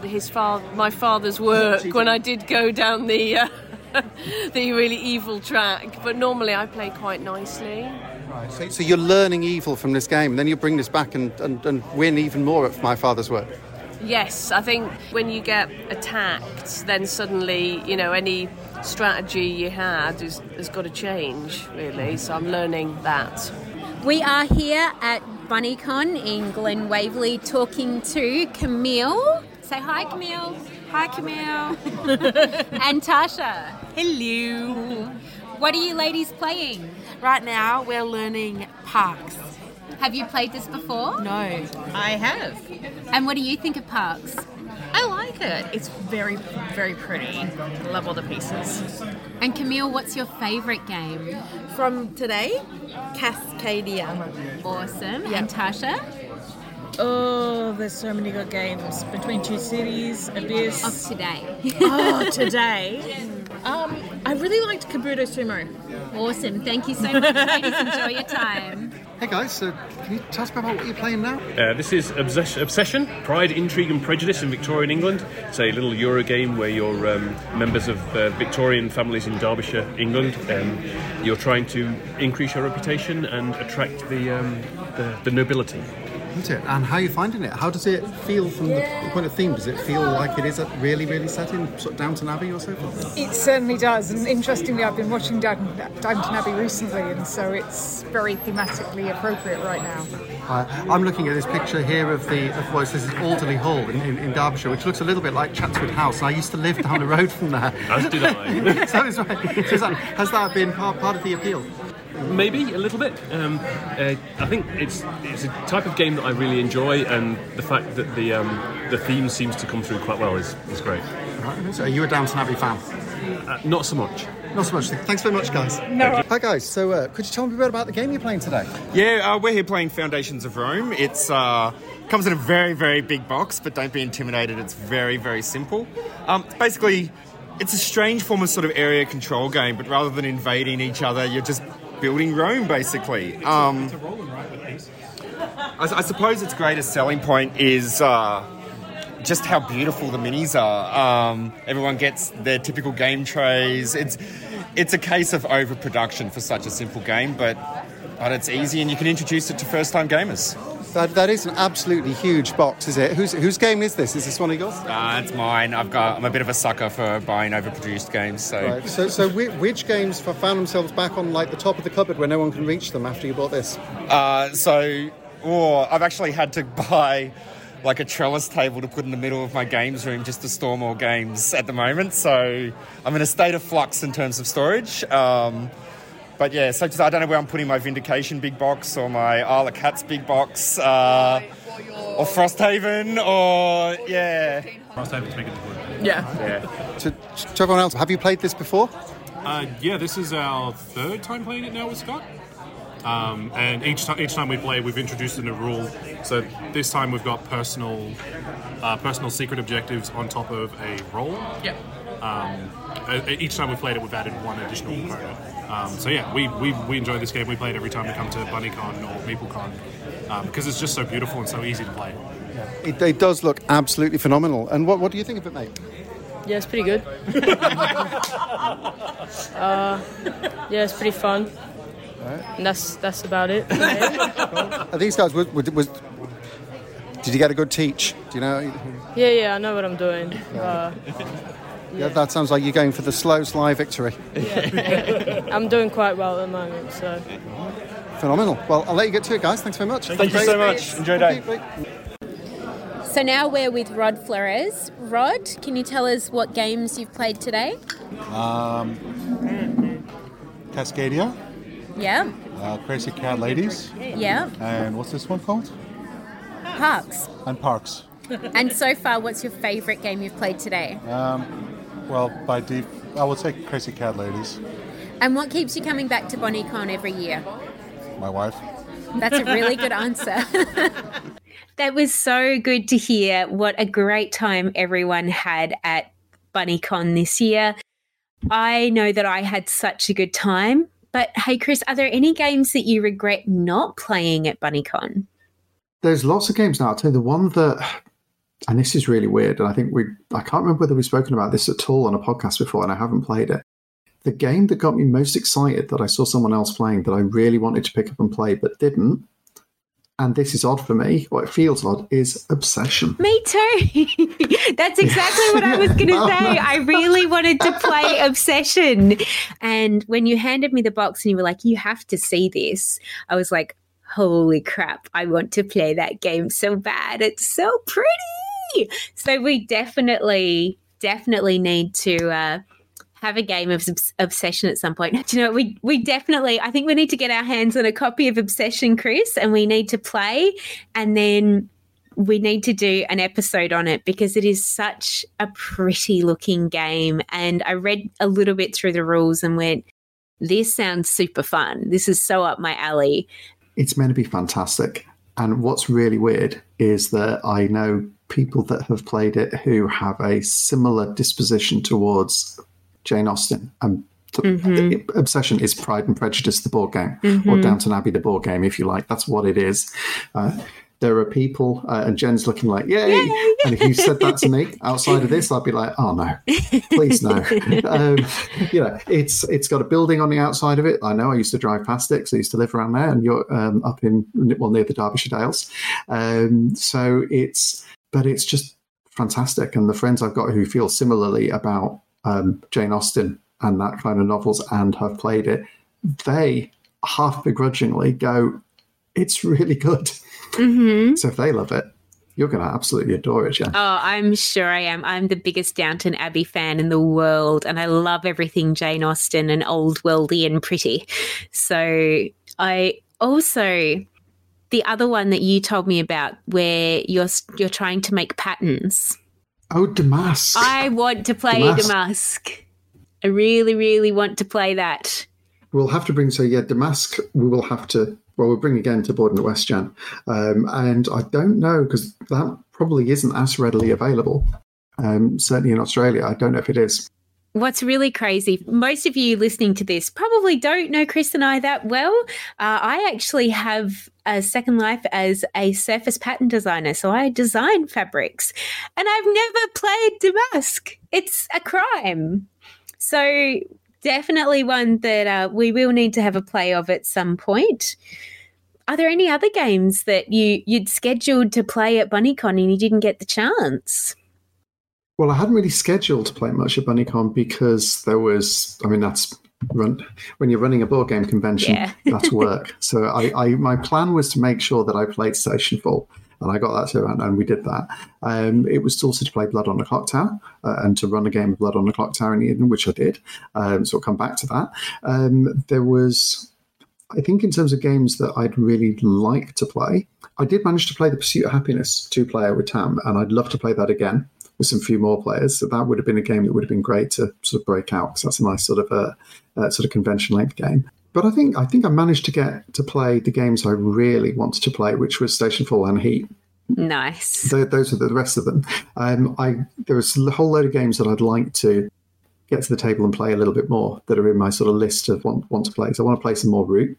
his father, my father's work, when I did go down the uh, the really evil track. But normally I play quite nicely. Right. So, so you're learning evil from this game, and then you bring this back and, and, and win even more at my father's work. Yes, I think when you get attacked, then suddenly, you know, any strategy you had is, has got to change, really. So I'm learning that. We are here at BunnyCon in Glen Waverley talking to Camille. Say hi, Camille. Hi, Camille. and Tasha. Hello. What are you ladies playing? Right now, we're learning Parks. Have you played this before? No. I have. And what do you think of Parks? I like it. It's very, very pretty. I love all the pieces. And Camille, what's your favourite game? From today, Cascadia. Awesome. Yeah. And Tasha? Oh, there's so many good games. Between Two Cities, Abyss. Of today. oh, today. Um, I really liked Kabuto Sumo. Awesome. Thank you so much, ladies. Enjoy your time. Hey guys, so can you tell us about what you're playing now? Uh, this is Obsess- Obsession, Pride, Intrigue and Prejudice in Victorian England. It's a little Euro game where you're um, members of uh, Victorian families in Derbyshire, England. Um, you're trying to increase your reputation and attract the, um, the, the nobility. Isn't it? And how are you finding it? How does it feel from the point of theme? Does it feel like it is a really, really set in sort of Downton Abbey or so forth? It certainly does, and interestingly, I've been watching Downton, Downton Abbey recently, and so it's very thematically appropriate right now. Uh, I'm looking at this picture here of the of well, this is Alderley Hall in, in, in Derbyshire, which looks a little bit like Chatsworth House. I used to live down the road from there. As did I. so, is, right. so is that, has that been part, part of the appeal? Maybe a little bit. Um, uh, I think it's it's a type of game that I really enjoy, and the fact that the um, the theme seems to come through quite well is, is great. Right. So are you a Downton Abbey fan? Uh, not so much. Not so much. Thanks very much, guys. No. Hi, guys. So, uh, could you tell me a bit about the game you're playing today? Yeah, uh, we're here playing Foundations of Rome. It's uh, comes in a very, very big box, but don't be intimidated. It's very, very simple. Um, it's basically, it's a strange form of sort of area control game, but rather than invading each other, you're just building Rome, basically. Um, I, I suppose its greatest selling point is uh, just how beautiful the minis are. Um, everyone gets their typical game trays. It's it's a case of overproduction for such a simple game, but but it's easy and you can introduce it to first time gamers. That, that is an absolutely huge box, is it? Whose, whose game is this? Is this one of yours? Uh, it's mine. I've got. I'm a bit of a sucker for buying overproduced games. So, Right. So, so whi- which games found themselves back on like the top of the cupboard where no one can reach them after you bought this? uh, so, oh, I've actually had to buy like a trellis table to put in the middle of my games room just to store more games at the moment. So, I'm in a state of flux in terms of storage. Um, but yeah, so just, I don't know where I'm putting my Vindication big box or my Isle of Cats big box, uh, or Frosthaven, or yeah. Frosthaven's making it Yeah. Yeah. To, to everyone else, have you played this before? Uh, yeah, this is our third time playing it now with Scott. Um, and each time, each time we play, we've introduced a new rule. So this time we've got personal, uh, personal secret objectives on top of a roll. Yep. Um, uh, each time we played it, we've added one additional component. Um, so yeah, we, we, we enjoy this game. We play it every time we come to BunnyCon or MeepleCon um, because it's just so beautiful and so easy to play. It, it does look absolutely phenomenal. And what, what do you think of it, mate? Yeah, it's pretty good. uh, yeah, it's pretty fun. And that's that's about it. Are these guys, was, was, was- did you get a good teach? Do you know? yeah, yeah, I know what I'm doing. Uh, Yeah, that sounds like you're going for the slow, sly victory. yeah, I'm doing quite well at the moment, so. Phenomenal. Well, I'll let you get to it, guys. Thanks very much. Thank you so much. Enjoy your day. So now we're with Rod Flores. Rod, can you tell us what games you've played today? Um, Cascadia, Yeah. uh, Crazy Cat Ladies, Yeah. and what's this one called? Parks. And Parks. And so far, what's your favourite game you've played today? Um, well, by deep, I would say Crazy Cat Ladies. And what keeps you coming back to BunnyCon every year? My wife. That's a really good answer. that was so good to hear. What a great time everyone had at BunnyCon this year. I know that I had such a good time. But hey, Chris, are there any games that you regret not playing at BunnyCon? There's lots of games now. I'll tell you the one that, and this is really weird, and I think we, I can't remember whether we've spoken about this at all on a podcast before, and I haven't played it. The game that got me most excited that I saw someone else playing that I really wanted to pick up and play but didn't, and this is odd for me, or it feels odd, is Obsession. Me too. That's exactly what I was going to Oh, say. no. I really wanted to play Obsession. And when you handed me the box and you were like, you have to see this, I was like, holy crap, I want to play that game so bad. It's so pretty. So we definitely, definitely need to. Uh, have a game of Obsession at some point. Do you know, we we definitely. I think we need to get our hands on a copy of Obsession, Chris, and we need to play, and then we need to do an episode on it because it is such a pretty looking game. And I read a little bit through the rules and went, "This sounds super fun. This is so up my alley." It's meant to be fantastic. And what's really weird is that I know people that have played it who have a similar disposition towards Jane Austen. And th- Obsession is Pride and Prejudice, the board game, or Mhm. Downton Abbey, the board game, if you like. That's what it is. Uh, there are people, uh, and Jen's looking like, yay! And if you said that to me outside of this, I'd be like, oh no, please no. um, you know, it's it's got a building on the outside of it. I know I used to drive past it because I used to live around there, and you're um, up in well near the Derbyshire Dales. Um, so it's, but it's just fantastic. And the friends I've got who feel similarly about um, Jane Austen and that kind of novels and have played it, they half begrudgingly go, "It's really good." Mm-hmm. So if they love it, you're going to absolutely adore it, Jen. Oh, I'm sure I am. I'm the biggest Downton Abbey fan in the world, and I love everything Jane Austen and old worldy and pretty. So I also the other one that you told me about, where you're you're trying to make patterns. Oh, Damask. I want to play Damask. Damask. I really, really want to play that. We'll have to bring, so yeah, Damask, we will have to, well, we'll bring again to Board and West Jan. Um, and I don't know, because that probably isn't as readily available. Um, certainly in Australia, I don't know if it is. What's really crazy, most of you listening to this probably don't know Chris and I that well. Uh, I actually have a second life as a surface pattern designer. So I design fabrics and I've never played Damask. It's a crime. So definitely one that uh, we will need to have a play of at some point. Are there any other games that you you'd scheduled to play at BunnyCon and you didn't get the chance? Well, I hadn't really scheduled to play much at BunnyCon because there was, I mean, that's run when you're running a board game convention, Yeah. that's work. So I, I, my plan was to make sure that I played Stationfall, and I got that to and, and we did that. Um, it was also to play Blood on the Clock Tower uh, and to run a game of Blood on the Clock Tower in the evening, which I did. Um, so I'll come back to that. Um, there was I think in terms of games that I'd really like to play, I did manage to play the Pursuit of Happiness two player with Tam, and I'd love to play that again with some few more players. So that would have been a game that would have been great to sort of break out because that's a nice sort of a, uh sort of convention length game. But I think I think I managed to get to play the games I really wanted to play, which was Stationfall and Heat. Nice. Tho- those are the rest of them. Um, I there was a whole load of games that I'd like to get to the table and play a little bit more that are in my sort of list of want, want to play. So I want to play some more Root.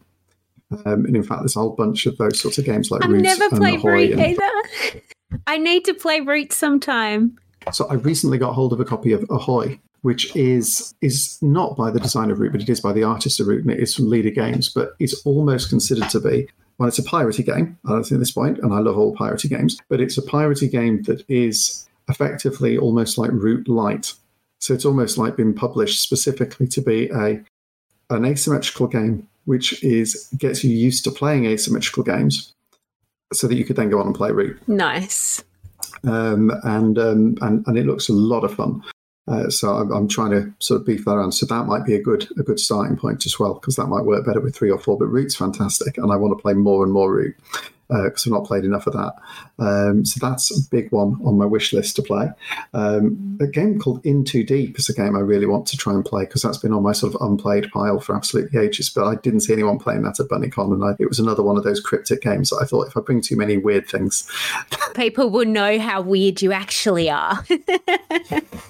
Um, and in fact, there's a whole bunch of those sorts of games like I've Root never and played Root either. I need to play Root sometime. So I recently got hold of a copy of Ahoy, which is is not by the designer of Root, but it is by the artist of Root, and it is from Leder Games, but it's almost considered to be well, it's a piratey game. I don't think at this point, and I love all piratey games, but it's a piratey game that is effectively almost like Root Light. So it's almost like been published specifically to be a an asymmetrical game, which is gets you used to playing asymmetrical games, so that you could then go on and play Root Nice. Um, and, um, and and it looks a lot of fun. Uh, so I'm, I'm trying to sort of beef that around. So that might be a good a good starting point as well because that might work better with three or four. But Root's fantastic, and I want to play more and more Root because I've not played enough of that. Um, so that's a big one on my wish list to play. Um, a game called In Too Deep is a game I really want to try and play because that's been on my sort of unplayed pile for absolutely ages. But I didn't see anyone playing that at BunnyCon, and I, it was another one of those cryptic games that I thought if I bring too many weird things, People will know how weird you actually are.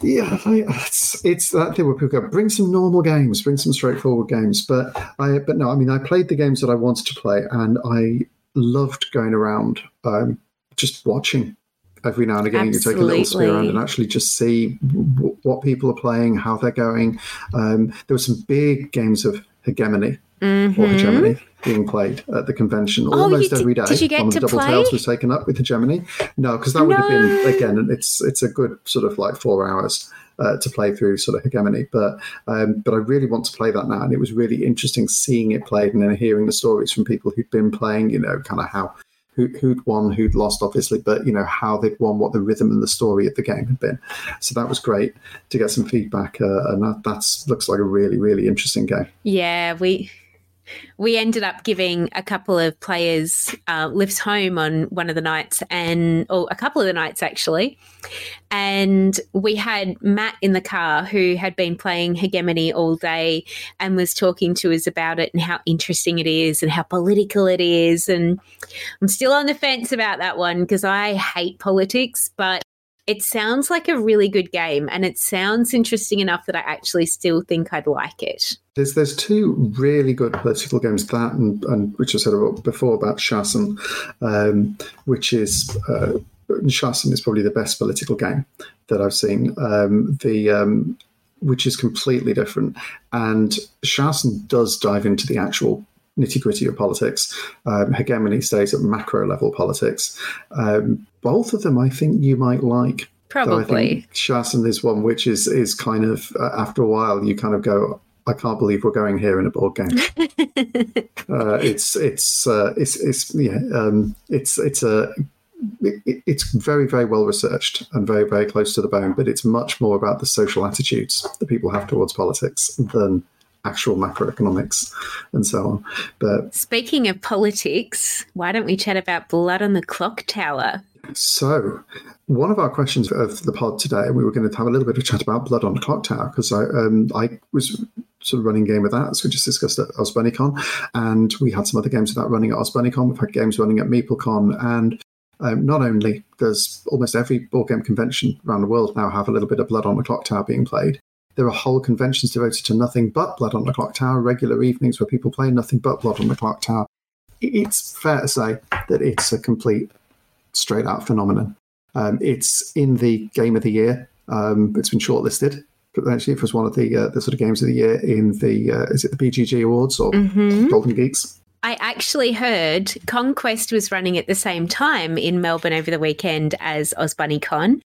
Yeah, I, it's it's that thing where people go, bring some normal games, bring some straightforward games. But I, but no, I mean, I played the games that I wanted to play, and I loved going around, um, just watching. Every now and again, you take a little spin around and actually just see w- what people are playing, how they're going. Um, there were some big games of hegemony or Mhm. hegemony being played at the convention Oh, almost every day. did you get One of to the double play? tails was taken up with hegemony. No, because that would have been No. again. It's it's a good sort of like four hours uh, to play through sort of hegemony. But um, but I really want to play that now, and it was really interesting seeing it played and then hearing the stories from people who'd been playing. You know, kind of how. Who, who'd won, who'd lost, obviously, but you know how they'd won, what the rhythm and the story of the game had been. So that was great to get some feedback, uh, and that that's looks like a really, really interesting game. Yeah, we we ended up giving a couple of players uh, lifts home on one of the nights, and or a couple of the nights actually. And we had Matt in the car who had been playing Hegemony all day and was talking to us about it and how interesting it is and how political it is. And I'm still on the fence about that one because I hate politics, but it sounds like a really good game and it sounds interesting enough that I actually still think I'd like it. There's there's two really good political games. That and, and which I said about before about SHASN, um, which is uh, is probably the best political game that I've seen. Um, the um, which is completely different, and SHASN does dive into the actual nitty gritty of politics. Um, Hegemony stays at macro level politics. Um, both of them, I think you might like. Probably. SHASN is one which is is kind of uh, after a while you kind of go, I can't believe we're going here in a board game. uh, it's it's uh, it's it's yeah um, it's it's a it, it's very very well researched and very very close to the bone, but it's much more about the social attitudes that people have towards politics than actual macroeconomics and so on. But Speaking of politics, why don't we chat about Blood on the Clock Tower? So, one of our questions of the pod today, we were going to have a little bit of chat about Blood on the Clock Tower because I um, I was sort of running game with that, So we just discussed at OzBunnyCon, and we had some other games of that running at OzBunnyCon. We've had games running at MeepleCon, and um, not only does almost every board game convention around the world now have a little bit of Blood on the Clock Tower being played, There are whole conventions devoted to nothing but Blood on the Clock Tower, regular evenings where people play nothing but Blood on the Clock Tower. It's fair to say that it's a complete straight out phenomenon. Um, it's in the Game of the Year. Um, it's been shortlisted. But actually, it was one of the uh, the sort of games of the year in the uh, is it the BGG Awards or Mhm. Golden Geeks? I actually heard Conquest was running at the same time in Melbourne over the weekend as OzBunnyCon.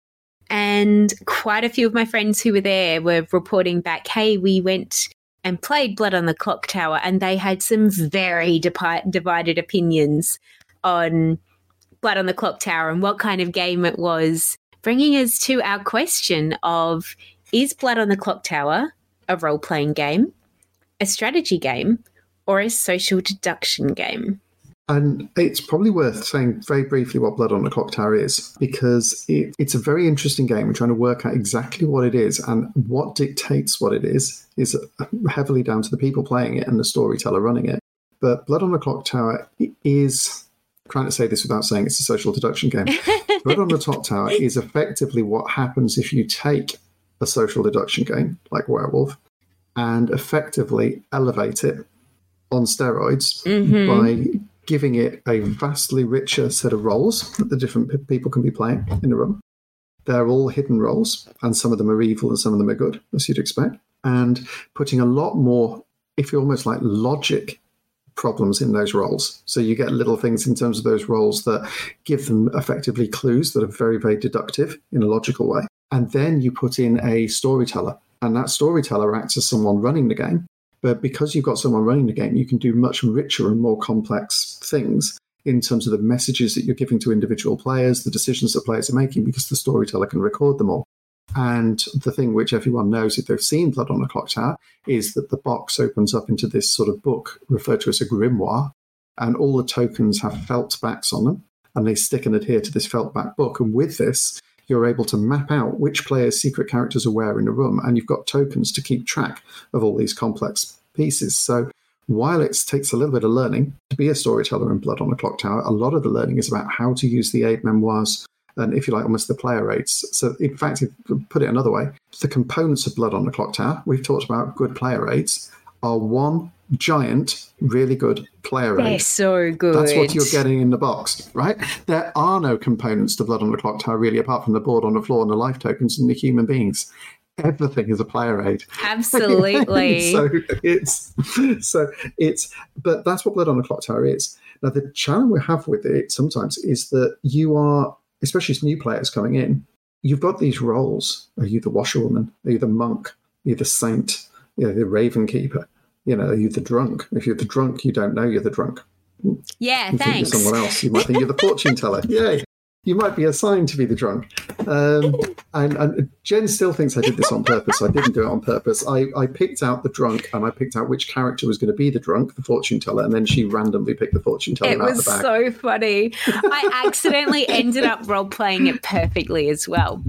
And quite a few of my friends who were there were reporting back, hey, we went and played Blood on the Clock Tower, and they had some very divided opinions on Blood on the Clock Tower and what kind of game it was, bringing us to our question of is Blood on the Clock Tower a role playing game, a strategy game, or a social deduction game? And it's probably worth saying very briefly what Blood on the Clock Tower is, because it, it's a very interesting game. We're trying to work out exactly what it is, and what dictates what it is is heavily down to the people playing it and the storyteller running it. But Blood on the Clock Tower is, trying to say this without saying it's a social deduction game. Blood on the Clock Tower is effectively what happens if you take a social deduction game like Werewolf and effectively elevate it on steroids Mhm. by giving it a vastly richer set of roles that the different people can be playing in a room. They're all hidden roles, and some of them are evil and some of them are good, as you'd expect. And putting a lot more, if you almost like logic problems in those roles. So you get little things in terms of those roles that give them effectively clues that are very, very deductive in a logical way. And then you put in a storyteller, and that storyteller acts as someone running the game. But because you've got someone running the game, you can do much richer and more complex things in terms of the messages that you're giving to individual players, the decisions that players are making, because the storyteller can record them all. And the thing which everyone knows if they've seen Blood on the Clock Tower is that the box opens up into this sort of book referred to as a grimoire, and all the tokens have felt backs on them, and they stick and adhere to this felt back book. And with this, you're able to map out which players' secret characters are where in a room, and you've got tokens to keep track of all these complex pieces. So while it takes a little bit of learning to be a storyteller in Blood on the Clock Tower, a lot of the learning is about how to use the aid memoirs and, if you like, almost the player rates. So, in fact, if you put it another way, the components of Blood on the Clock Tower, we've talked about good player rates are one giant, really good player They're aid. so good. That's what you're getting in the box, right? There are no components to Blood on the Clock Tower, really, apart from the board on the floor and the life tokens and the human beings. Everything is a player aid. Absolutely. so it's so it's but that's what Blood on the Clock Tower is. Now the challenge we have with it sometimes is that you are, especially as new players coming in, you've got these roles. Are you the washerwoman? Are you the monk? Are you the saint? Are You know, the raven keeper. You know, are you the drunk? If you're the drunk, you don't know you're the drunk. Yeah, You thanks. you're someone else. You might think you're the fortune teller. Yay. You might be assigned to be the drunk. Um, and, and Jen still thinks I did this on purpose. I didn't do it on purpose. I, I picked out the drunk and I picked out which character was going to be the drunk, the fortune teller, and then she randomly picked the fortune teller It out was so funny. I accidentally ended up role playing it perfectly as well.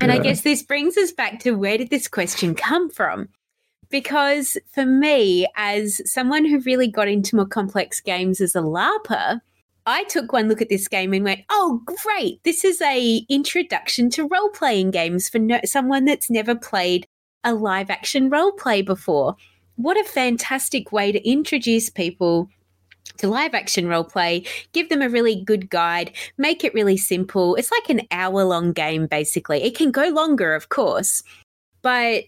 And I guess this brings us back to where did this question come from? Because for me, as someone who really got into more complex games as a LARPer, I took one look at this game and went, "Oh, great! This is a introduction to role playing games for no- someone that's never played a live action role play before. What a fantastic way to introduce people to live action role play, give them a really good guide, make it really simple. It's like an hour long game, basically. It can go longer, of course, but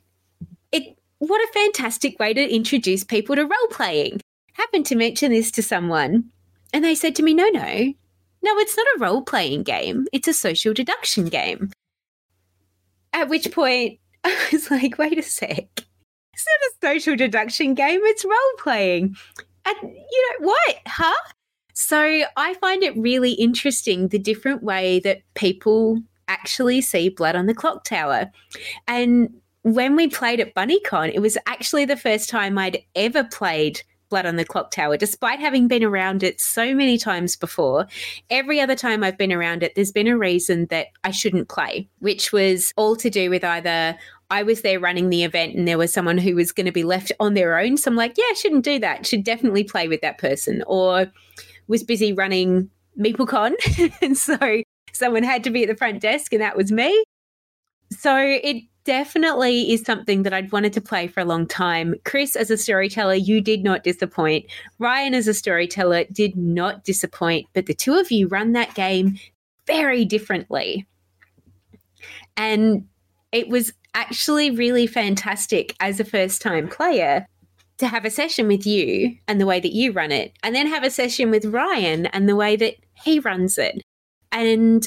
it what a fantastic way to introduce people to role playing. Happened to mention this to someone, and they said to me, No, no, no, it's not a role playing game, it's a social deduction game. At which point, I was like, Wait a sec. It's not a social deduction game, it's role playing. And you know what? Huh? So I find it really interesting the different way that people actually see Blood on the Clock Tower. And when we played at BunnyCon, it was actually the first time I'd ever played Blood on the Clock Tower, despite having been around it so many times before. Every other time I've been around it, there's been a reason that I shouldn't play, which was all to do with either I was there running the event and there was someone who was going to be left on their own. So I'm like, yeah, I shouldn't do that. Should definitely play with that person. Or was busy running MeepleCon. and so someone had to be at the front desk and that was me. So it definitely is something that I'd wanted to play for a long time. Chris, as a storyteller, you did not disappoint. Ryan, as a storyteller, did not disappoint. But the two of you run that game very differently. And it was actually really fantastic as a first time player to have a session with you and the way that you run it, and then have a session with Ryan and the way that he runs it. And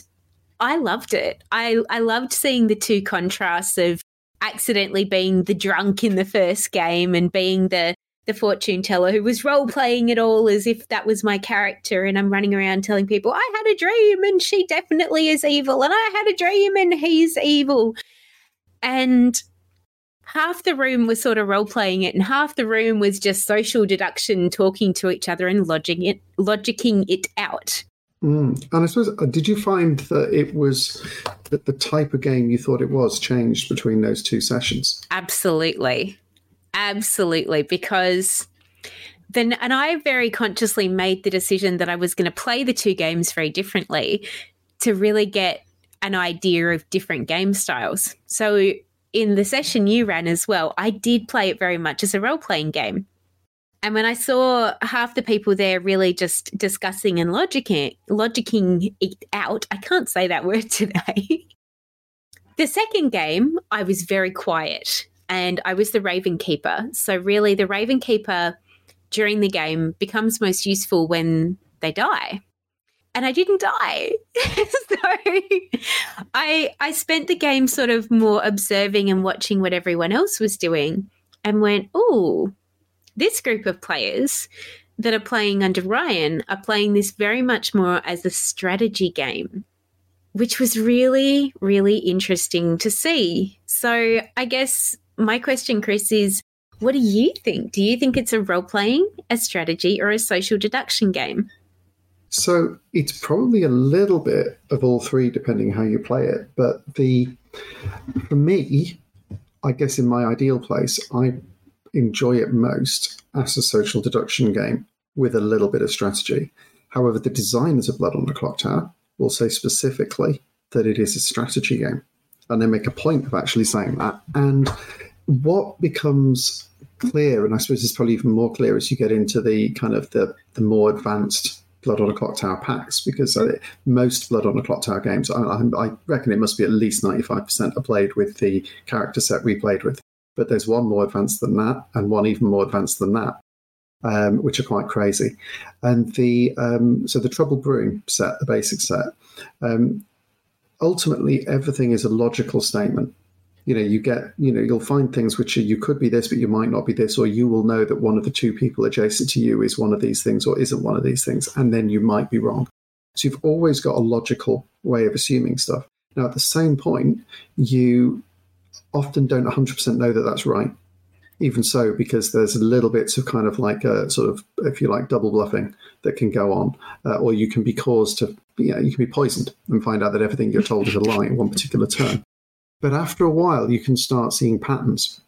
I loved it. I, I loved seeing the two contrasts of accidentally being the drunk in the first game and being the the fortune teller who was role playing it all as if that was my character and I'm running around telling people I had a dream and she definitely is evil and I had a dream and he's evil. And half the room was sort of role playing it and half the room was just social deduction talking to each other and logicking it logicking it out. Mm. And I suppose, uh, did you find that it was that the type of game you thought it was changed between those two sessions? Absolutely. Absolutely. Because then, and I very consciously made the decision that I was going to play the two games very differently to really get an idea of different game styles. So, in the session you ran as well, I did play it very much as a role playing game. And when I saw half the people there really just discussing and logicking it out, I can't say that word today. the second game, I was very quiet and I was the Raven Keeper. So, really, the Raven Keeper during the game becomes most useful when they die. And I didn't die. so I I spent the game sort of more observing and watching what everyone else was doing and went, oh, this group of players that are playing under Ryan are playing this very much more as a strategy game, which was really, really interesting to see. So, I guess my question, Chris, is what do you think? Do you think it's a role playing, a strategy, or a social deduction game? So it's probably a little bit of all three, depending how you play it. But the for me, I guess in my ideal place, I enjoy it most as a social deduction game with a little bit of strategy. However, the designers of Blood on the Clock Tower will say specifically that it is a strategy game. And they make a point of actually saying that. And what becomes clear, and I suppose it's probably even more clear as you get into the kind of the, the more advanced Blood on a Clock Tower packs, because most Blood on a Clock Tower games, I, I, reckon it must be at least 95% are played with the character set we played with but there's one more advanced than that, and one even more advanced than that, um, which are quite crazy. And the um, so the Trouble Brewing set, the basic set, um, ultimately everything is a logical statement. You know, you get, you know, you'll find things which are, you could be this, but you might not be this, or you will know that one of the two people adjacent to you is one of these things or isn't one of these things, and then you might be wrong. So you've always got a logical way of assuming stuff. Now, at the same point, you often don't 100% know that that's right. Even so, because there's little bits of kind of like a sort of, if you like, double bluffing that can go on, uh, or you can be caused to, you know, you can be poisoned and find out that everything you're told is a lie in one particular turn. But after a while, you can start seeing patterns.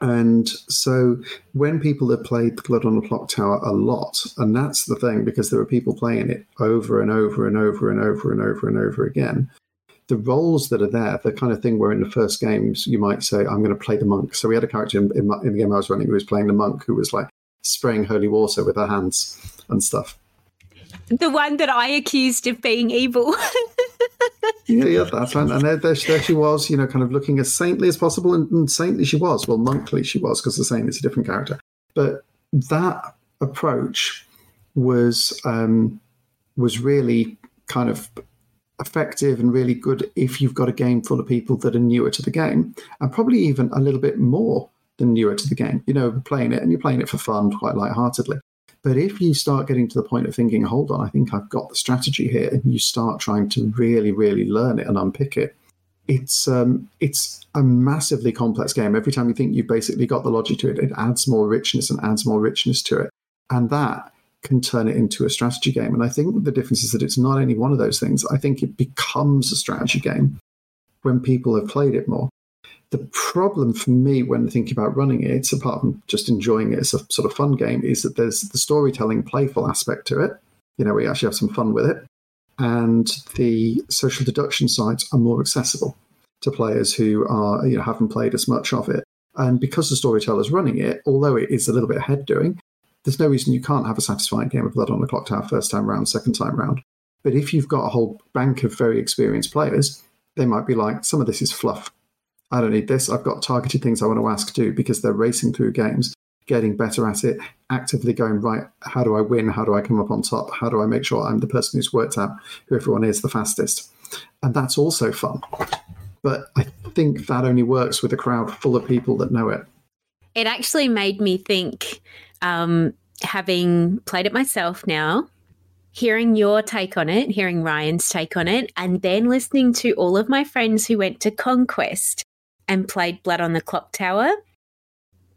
And so when people have played Blood on the Clock Tower a lot, and that's the thing, because there are people playing it over and over and over and over and over and over again, the roles that are there, the kind of thing where in the first games you might say, I'm going to play the monk. So we had a character in, in, in the game I was running who was playing the monk who was like spraying holy water with her hands and stuff. The one that I accused of being evil. yeah, yeah, that's right. And there, there, there, she was, you know, kind of looking as saintly as possible. And, and saintly she was. Well, monkly she was, because the saint is a different character. But that approach was um, was really kind of effective and really good if you've got a game full of people that are newer to the game and probably even a little bit more than newer to the game. You know, playing it and you're playing it for fun, quite lightheartedly. But if you start getting to the point of thinking, hold on, I think I've got the strategy here, and you start trying to really, really learn it and unpick it, it's um, it's a massively complex game. Every time you think you've basically got the logic to it, it adds more richness and adds more richness to it. And that can turn it into a strategy game. And I think the difference is that it's not only one of those things, I think it becomes a strategy game when people have played it more. The problem for me when thinking about running it, apart from just enjoying it as a sort of fun game, is that there's the storytelling, playful aspect to it. You know, we actually have some fun with it. And the social deduction sites are more accessible. to players who are you know haven't played as much of it. And because the storyteller's running it, although it is a little bit head doing, there's no reason you can't have a satisfying game of Blood on the Clock Tower first time round, second time round. But if you've got a whole bank of very experienced players, they might be like, some of this is fluff. I don't need this. I've got targeted things I want to ask do because they're racing through games, getting better at it, actively going, right, how do I win? How do I come up on top? How do I make sure I'm the person who's worked out who everyone is the fastest? And that's also fun. But I think that only works with a crowd full of people that know it. It actually made me think, um, having played it myself now, hearing your take on it, hearing Ryan's take on it, and then listening to all of my friends who went to Conquest and played Blood on the Clock Tower,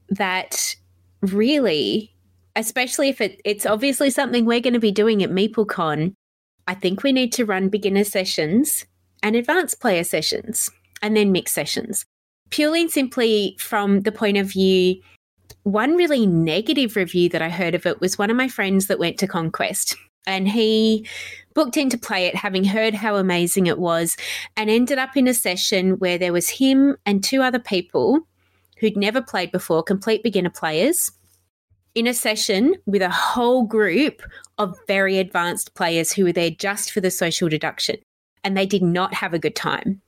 that really, especially if it, it's obviously something we're going to be doing at MeepleCon, I think we need to run beginner sessions and advanced player sessions and then mixed sessions. Purely and simply from the point of view, one really negative review that I heard of it was one of my friends that went to Conquest and he booked in to play it having heard how amazing it was and ended up in a session where there was him and two other people who'd never played before complete beginner players in a session with a whole group of very advanced players who were there just for the social deduction and they did not have a good time.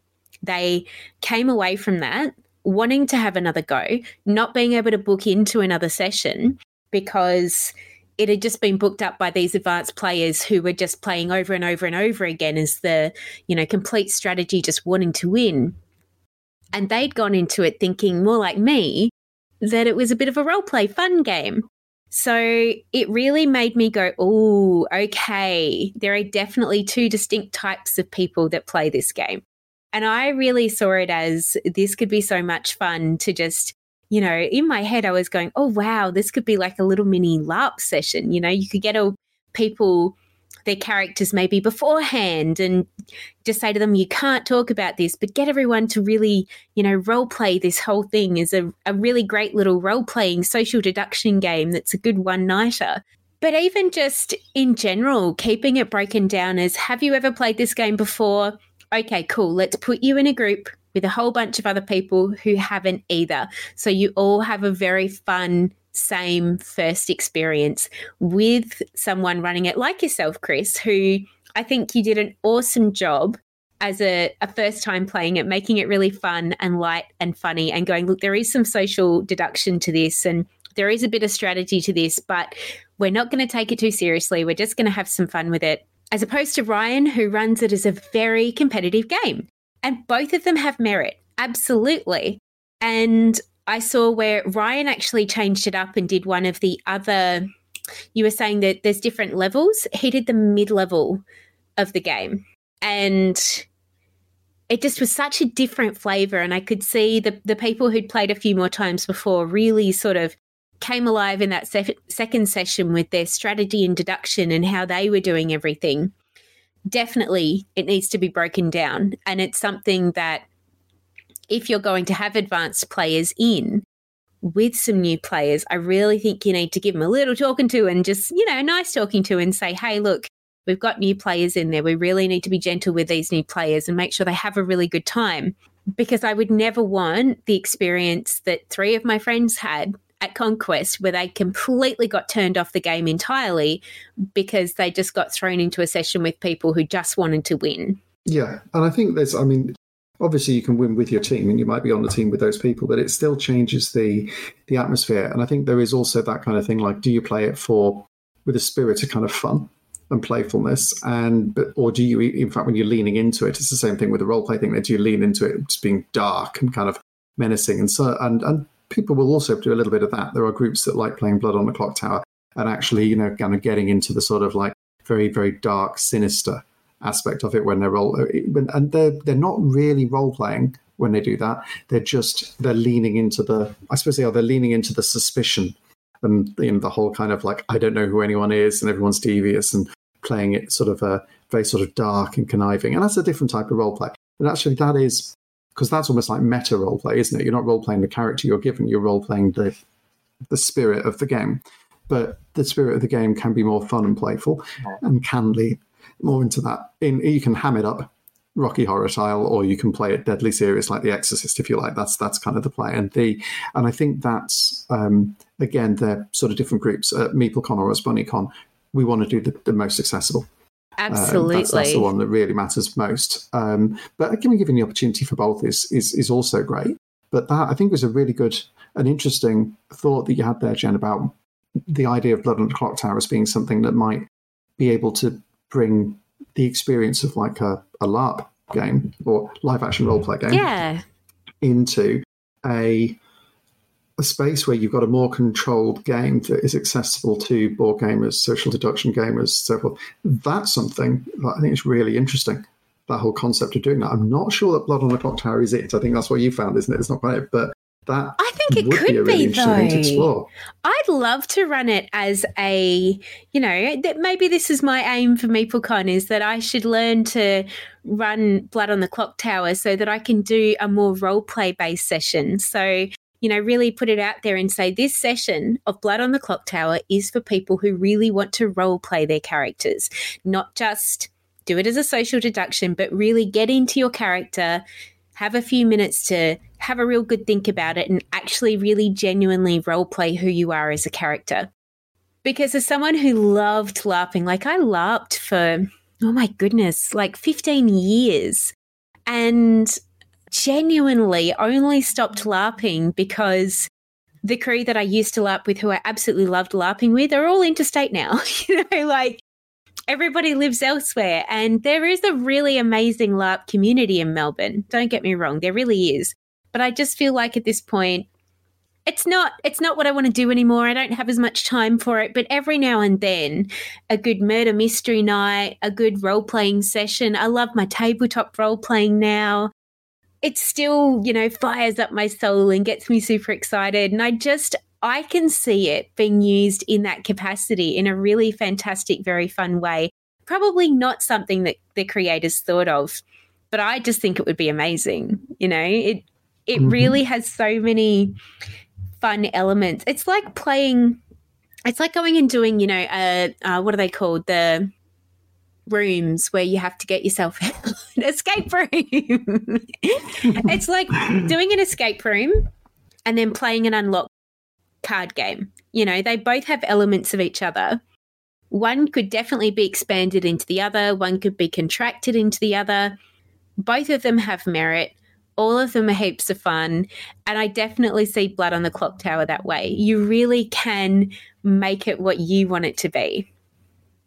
They came away from that wanting to have another go not being able to book into another session because it had just been booked up by these advanced players who were just playing over and over and over again as the, you know, complete strategy, just wanting to win. And they'd gone into it thinking more like me that it was a bit of a role play fun game. So it really made me go, oh, okay, there are definitely two distinct types of people that play this game. And I really saw it as this could be so much fun to just you know, in my head, I was going, oh, wow, this could be like a little mini LARP session. You know, you could get all people, their characters maybe beforehand and just say to them, you can't talk about this, but get everyone to really, you know, role play this whole thing as a, a really great little role playing social deduction game that's a good one nighter. But even just in general, keeping it broken down as have you ever played this game before? Okay, cool. Let's put you in a group with a whole bunch of other people who haven't either. So you all have a very fun, same first experience with someone running it like yourself, Chris, who I think you did an awesome job as a, a, first time playing it, making it really fun and light and funny, and going, look, there is some social deduction to this, and there is a bit of strategy to this, but we're not going to take it too seriously. We're just going to have some fun with it. As opposed to Ryan, who runs it as a very competitive game. And both of them have merit, absolutely. And I saw where Ryan actually changed it up and did one of the other. You were saying that there's different levels. He did the mid level of the game. And it just was such a different flavor. And I could see the, the people who'd played a few more times before really sort of came alive in that se- second session with their strategy and deduction and how they were doing everything definitely it needs to be broken down. And it's something that if you're going to have advanced players in with some new players, I really think you need to give them a little talking to and just, you know, nice talking to and say, hey, look, we've got new players in there. We really need to be gentle with these new players and make sure they have a really good time. Because I would never want the experience that three of my friends had at Conquest where they completely got turned off the game entirely because they just got thrown into a session with people who just wanted to win. Yeah. And I think there's, I mean, obviously you can win with your team and you might be on the team with those people, but it still changes the the atmosphere. And I think there is also that kind of thing like, do you play it for with a spirit of kind of fun? and playfulness and or do you in fact when you're leaning into it it's the same thing with the role play thing that you lean into it just being dark and kind of menacing and so and and people will also do a little bit of that. There are groups that like playing Blood on the Clock Tower and actually, you know, kind of getting into the sort of like very, very dark, sinister aspect of it when they're role, and they're they're not really role playing when they do that. They're just they're leaning into the, I suppose they are. They're leaning into the suspicion and you know, the whole kind of like I don't know who anyone is and everyone's devious and playing it sort of a uh, very sort of dark and conniving. And that's a different type of role play. And actually, that is because that's almost like meta role play, isn't it? You're not role playing the character you're given; you're role playing the the spirit of the game. But the spirit of the game can be more fun and playful, and can lead more into that. In you can ham it up Rocky Horror style, or you can play it deadly serious like The Exorcist, if you like. That's that's kind of the play, and the and I think that's um, again they're sort of different groups. At MeepleCon or as BunnyCon, we want to do the, the most accessible. Um, Absolutely. that's, that's the one that really matters most. Um, but giving giving the opportunity for both is, is is also great. But that I think was a really good, an interesting thought that you had there, Jen, about the idea of Blood on the Clock Tower as being something that might be able to bring the experience of like a, a LARP game or live action role play game Yeah. into a a space where you've got a more controlled game that is accessible to board gamers, social deduction gamers, so forth. That's something that I think is really interesting. That whole concept of doing that. I'm not sure that Blood on the Clock Tower is it. I think that's what you found, isn't it? It's not quite it, but that I think it could be really be, though. explore. I'd love to run it as a, you know, that maybe this is my aim for MeepleCon is that I should learn to run Blood on the Clock Tower so that I can do a more role play based session. So, you know, really put it out there and say this session of Blood on the Clock Tower is for people who really want to role play their characters, not just do it as a social deduction, but really get into your character, have a few minutes to have a real good think about it and actually really genuinely role play who you are as a character. Because as someone who loved LARPing, like I LARPed for, oh my goodness, like 15 years and genuinely only stopped LARPing because the crew that I used to LARP with, who I absolutely loved LARPing with, are all interstate now. you know, like everybody lives elsewhere. And there is a really amazing LARP community in Melbourne. Don't get me wrong, there really is. But I just feel like at this point, it's not it's not what I want to do anymore. I don't have as much time for it, but every now and then a good murder mystery night, a good role playing session. I love my tabletop role playing now. It still, you know, fires up my soul and gets me super excited and I just I can see it being used in that capacity in a really fantastic, very fun way. Probably not something that the creators thought of, but I just think it would be amazing. You know, it it Mhm. really has so many fun elements. It's like playing. It's like going and doing, you know, uh, uh, what are they called? The rooms where you have to get yourself escape room. it's like doing an escape room and then playing an unlock card game. You know, they both have elements of each other. One could definitely be expanded into the other, one could be contracted into the other. Both of them have merit. All of them are heaps of fun. And I definitely see Blood on the Clock Tower that way. You really can make it what you want it to be.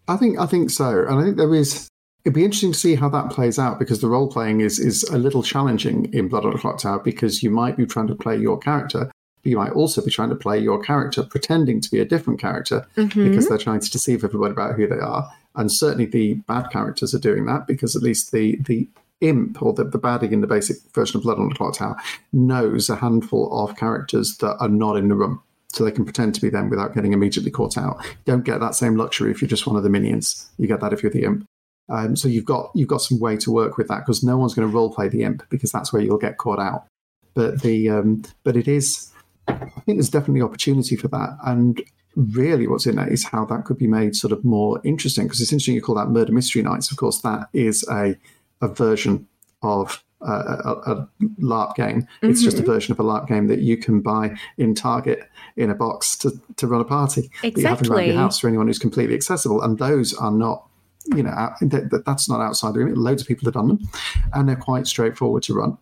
I think I think so, and I think there is. It'd be interesting to see how that plays out because the role playing is is a little challenging in Blood on the Clock Tower because you might be trying to play your character, but you might also be trying to play your character pretending to be a different character Mhm. because they're trying to deceive everybody about who they are. And certainly the bad characters are doing that because at least the the imp or the, the baddie in the basic version of Blood on the Clock Tower knows a handful of characters that are not in the room. So they can pretend to be them without getting immediately caught out. You don't get that same luxury if you're just one of the minions. You get that if you're the imp. Um, so you've got you've got some way to work with that because no one's going to role play the imp because that's where you'll get caught out. But the um, but it is I think there's definitely opportunity for that. And really, what's in it is how that could be made sort of more interesting. Because it's interesting you call that murder mystery nights. Of course, that is a a version of uh, a, a LARP game. It's just a Mhm. version of a LARP game that you can buy in Target in a box to, to run a party. That you have around Exactly. your house for anyone who's completely accessible. And those are not. You know, that, that- that's not outside the limit. Loads of people have done them, and they're quite straightforward to run.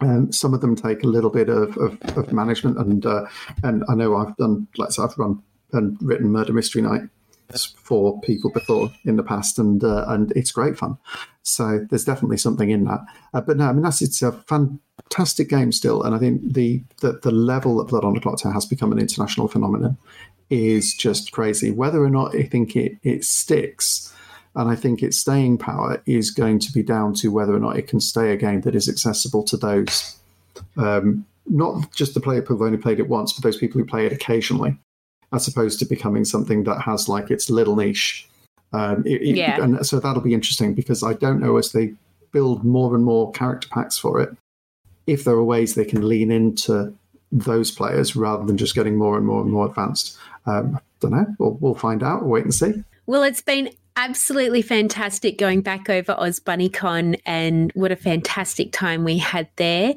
Um, some of them take a little bit of, of, of management, and uh, and I know I've done like so I've run and written murder mystery night for people before in the past, and uh, and it's great fun. So there's definitely something in that. Uh, but no, I mean that's it's a fantastic game still, and I think the the, the level that Blood on the Clock Tower has become an international phenomenon is just crazy. Whether or not I think it it sticks. And I think its staying power is going to be down to whether or not it can stay a game that is accessible to those, um, not just the player who've only played it once, but those people who play it occasionally, as opposed to becoming something that has like its little niche. Um, it- it- Yeah. And so that'll be interesting because I don't know as they build more and more character packs for it, if there are ways they can lean into those players rather than just getting more and more and more advanced. Um, don't know. We'll, we'll find out. We'll wait and see. Well, it's been absolutely fantastic going back over Oz BunnyCon and what a fantastic time we had there.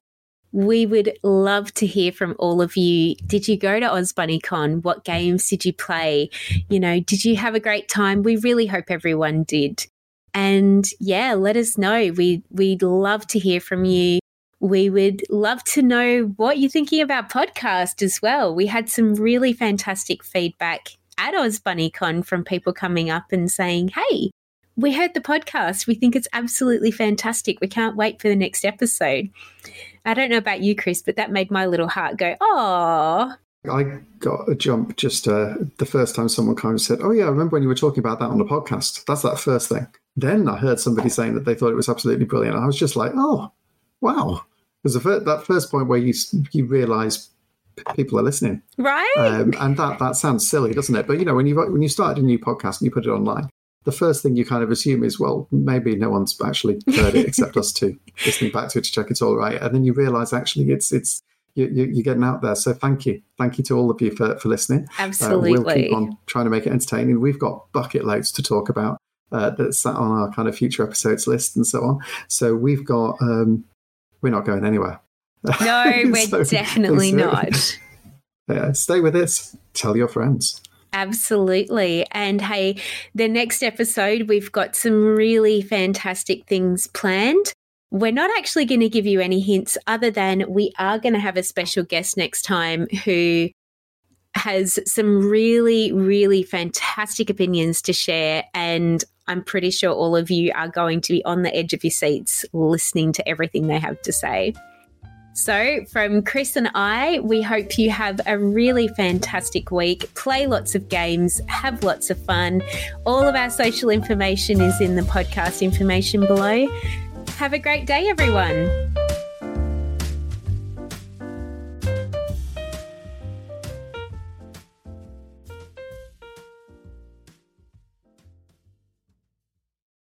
We would love to hear from all of you. Did you go to Oz BunnyCon? What games did you play? You know, did you have a great time? We really hope everyone did. And yeah, let us know. We we'd love to hear from you. We would love to know what you're thinking about podcast as well. We had some really fantastic feedback at Oz BunnyCon from people coming up and saying, "Hey, we heard the podcast. We think it's absolutely fantastic. We can't wait for the next episode." I don't know about you, Chris, but that made my little heart go, "Oh." I got a jump just uh, the first time someone kind of said, "Oh yeah, I remember when you were talking about that on the podcast." That's that first thing. Then I heard somebody saying that they thought it was absolutely brilliant. I was just like, "Oh, wow!" Because that first point where you you realise people are listening, right? Um, and that that sounds silly, doesn't it? But you know, when you when you started a new podcast and you put it online, the first thing you kind of assume is, well, maybe no one's actually heard it except us two listening back to it to check it's all right, and then you realise actually it's it's you, you, are getting out there. So thank you, thank you to all of you for for listening. Absolutely, uh, we'll keep on trying to make it entertaining. We've got bucket loads to talk about. Uh, that's sat on our kind of future episodes list and so on. So we've got um, we're not going anywhere. No, we're so, definitely so, not. Yeah, stay with us. Tell your friends. Absolutely. And hey, the next episode, we've got some really fantastic things planned. We're not actually going to give you any hints other than we are going to have a special guest next time who has some really, really fantastic opinions to share. And I'm pretty sure all of you are going to be on the edge of your seats listening to everything they have to say. So, from Chris and I, we hope you have a really fantastic week. Play lots of games, have lots of fun. All of our social information is in the podcast information below. Have a great day, everyone.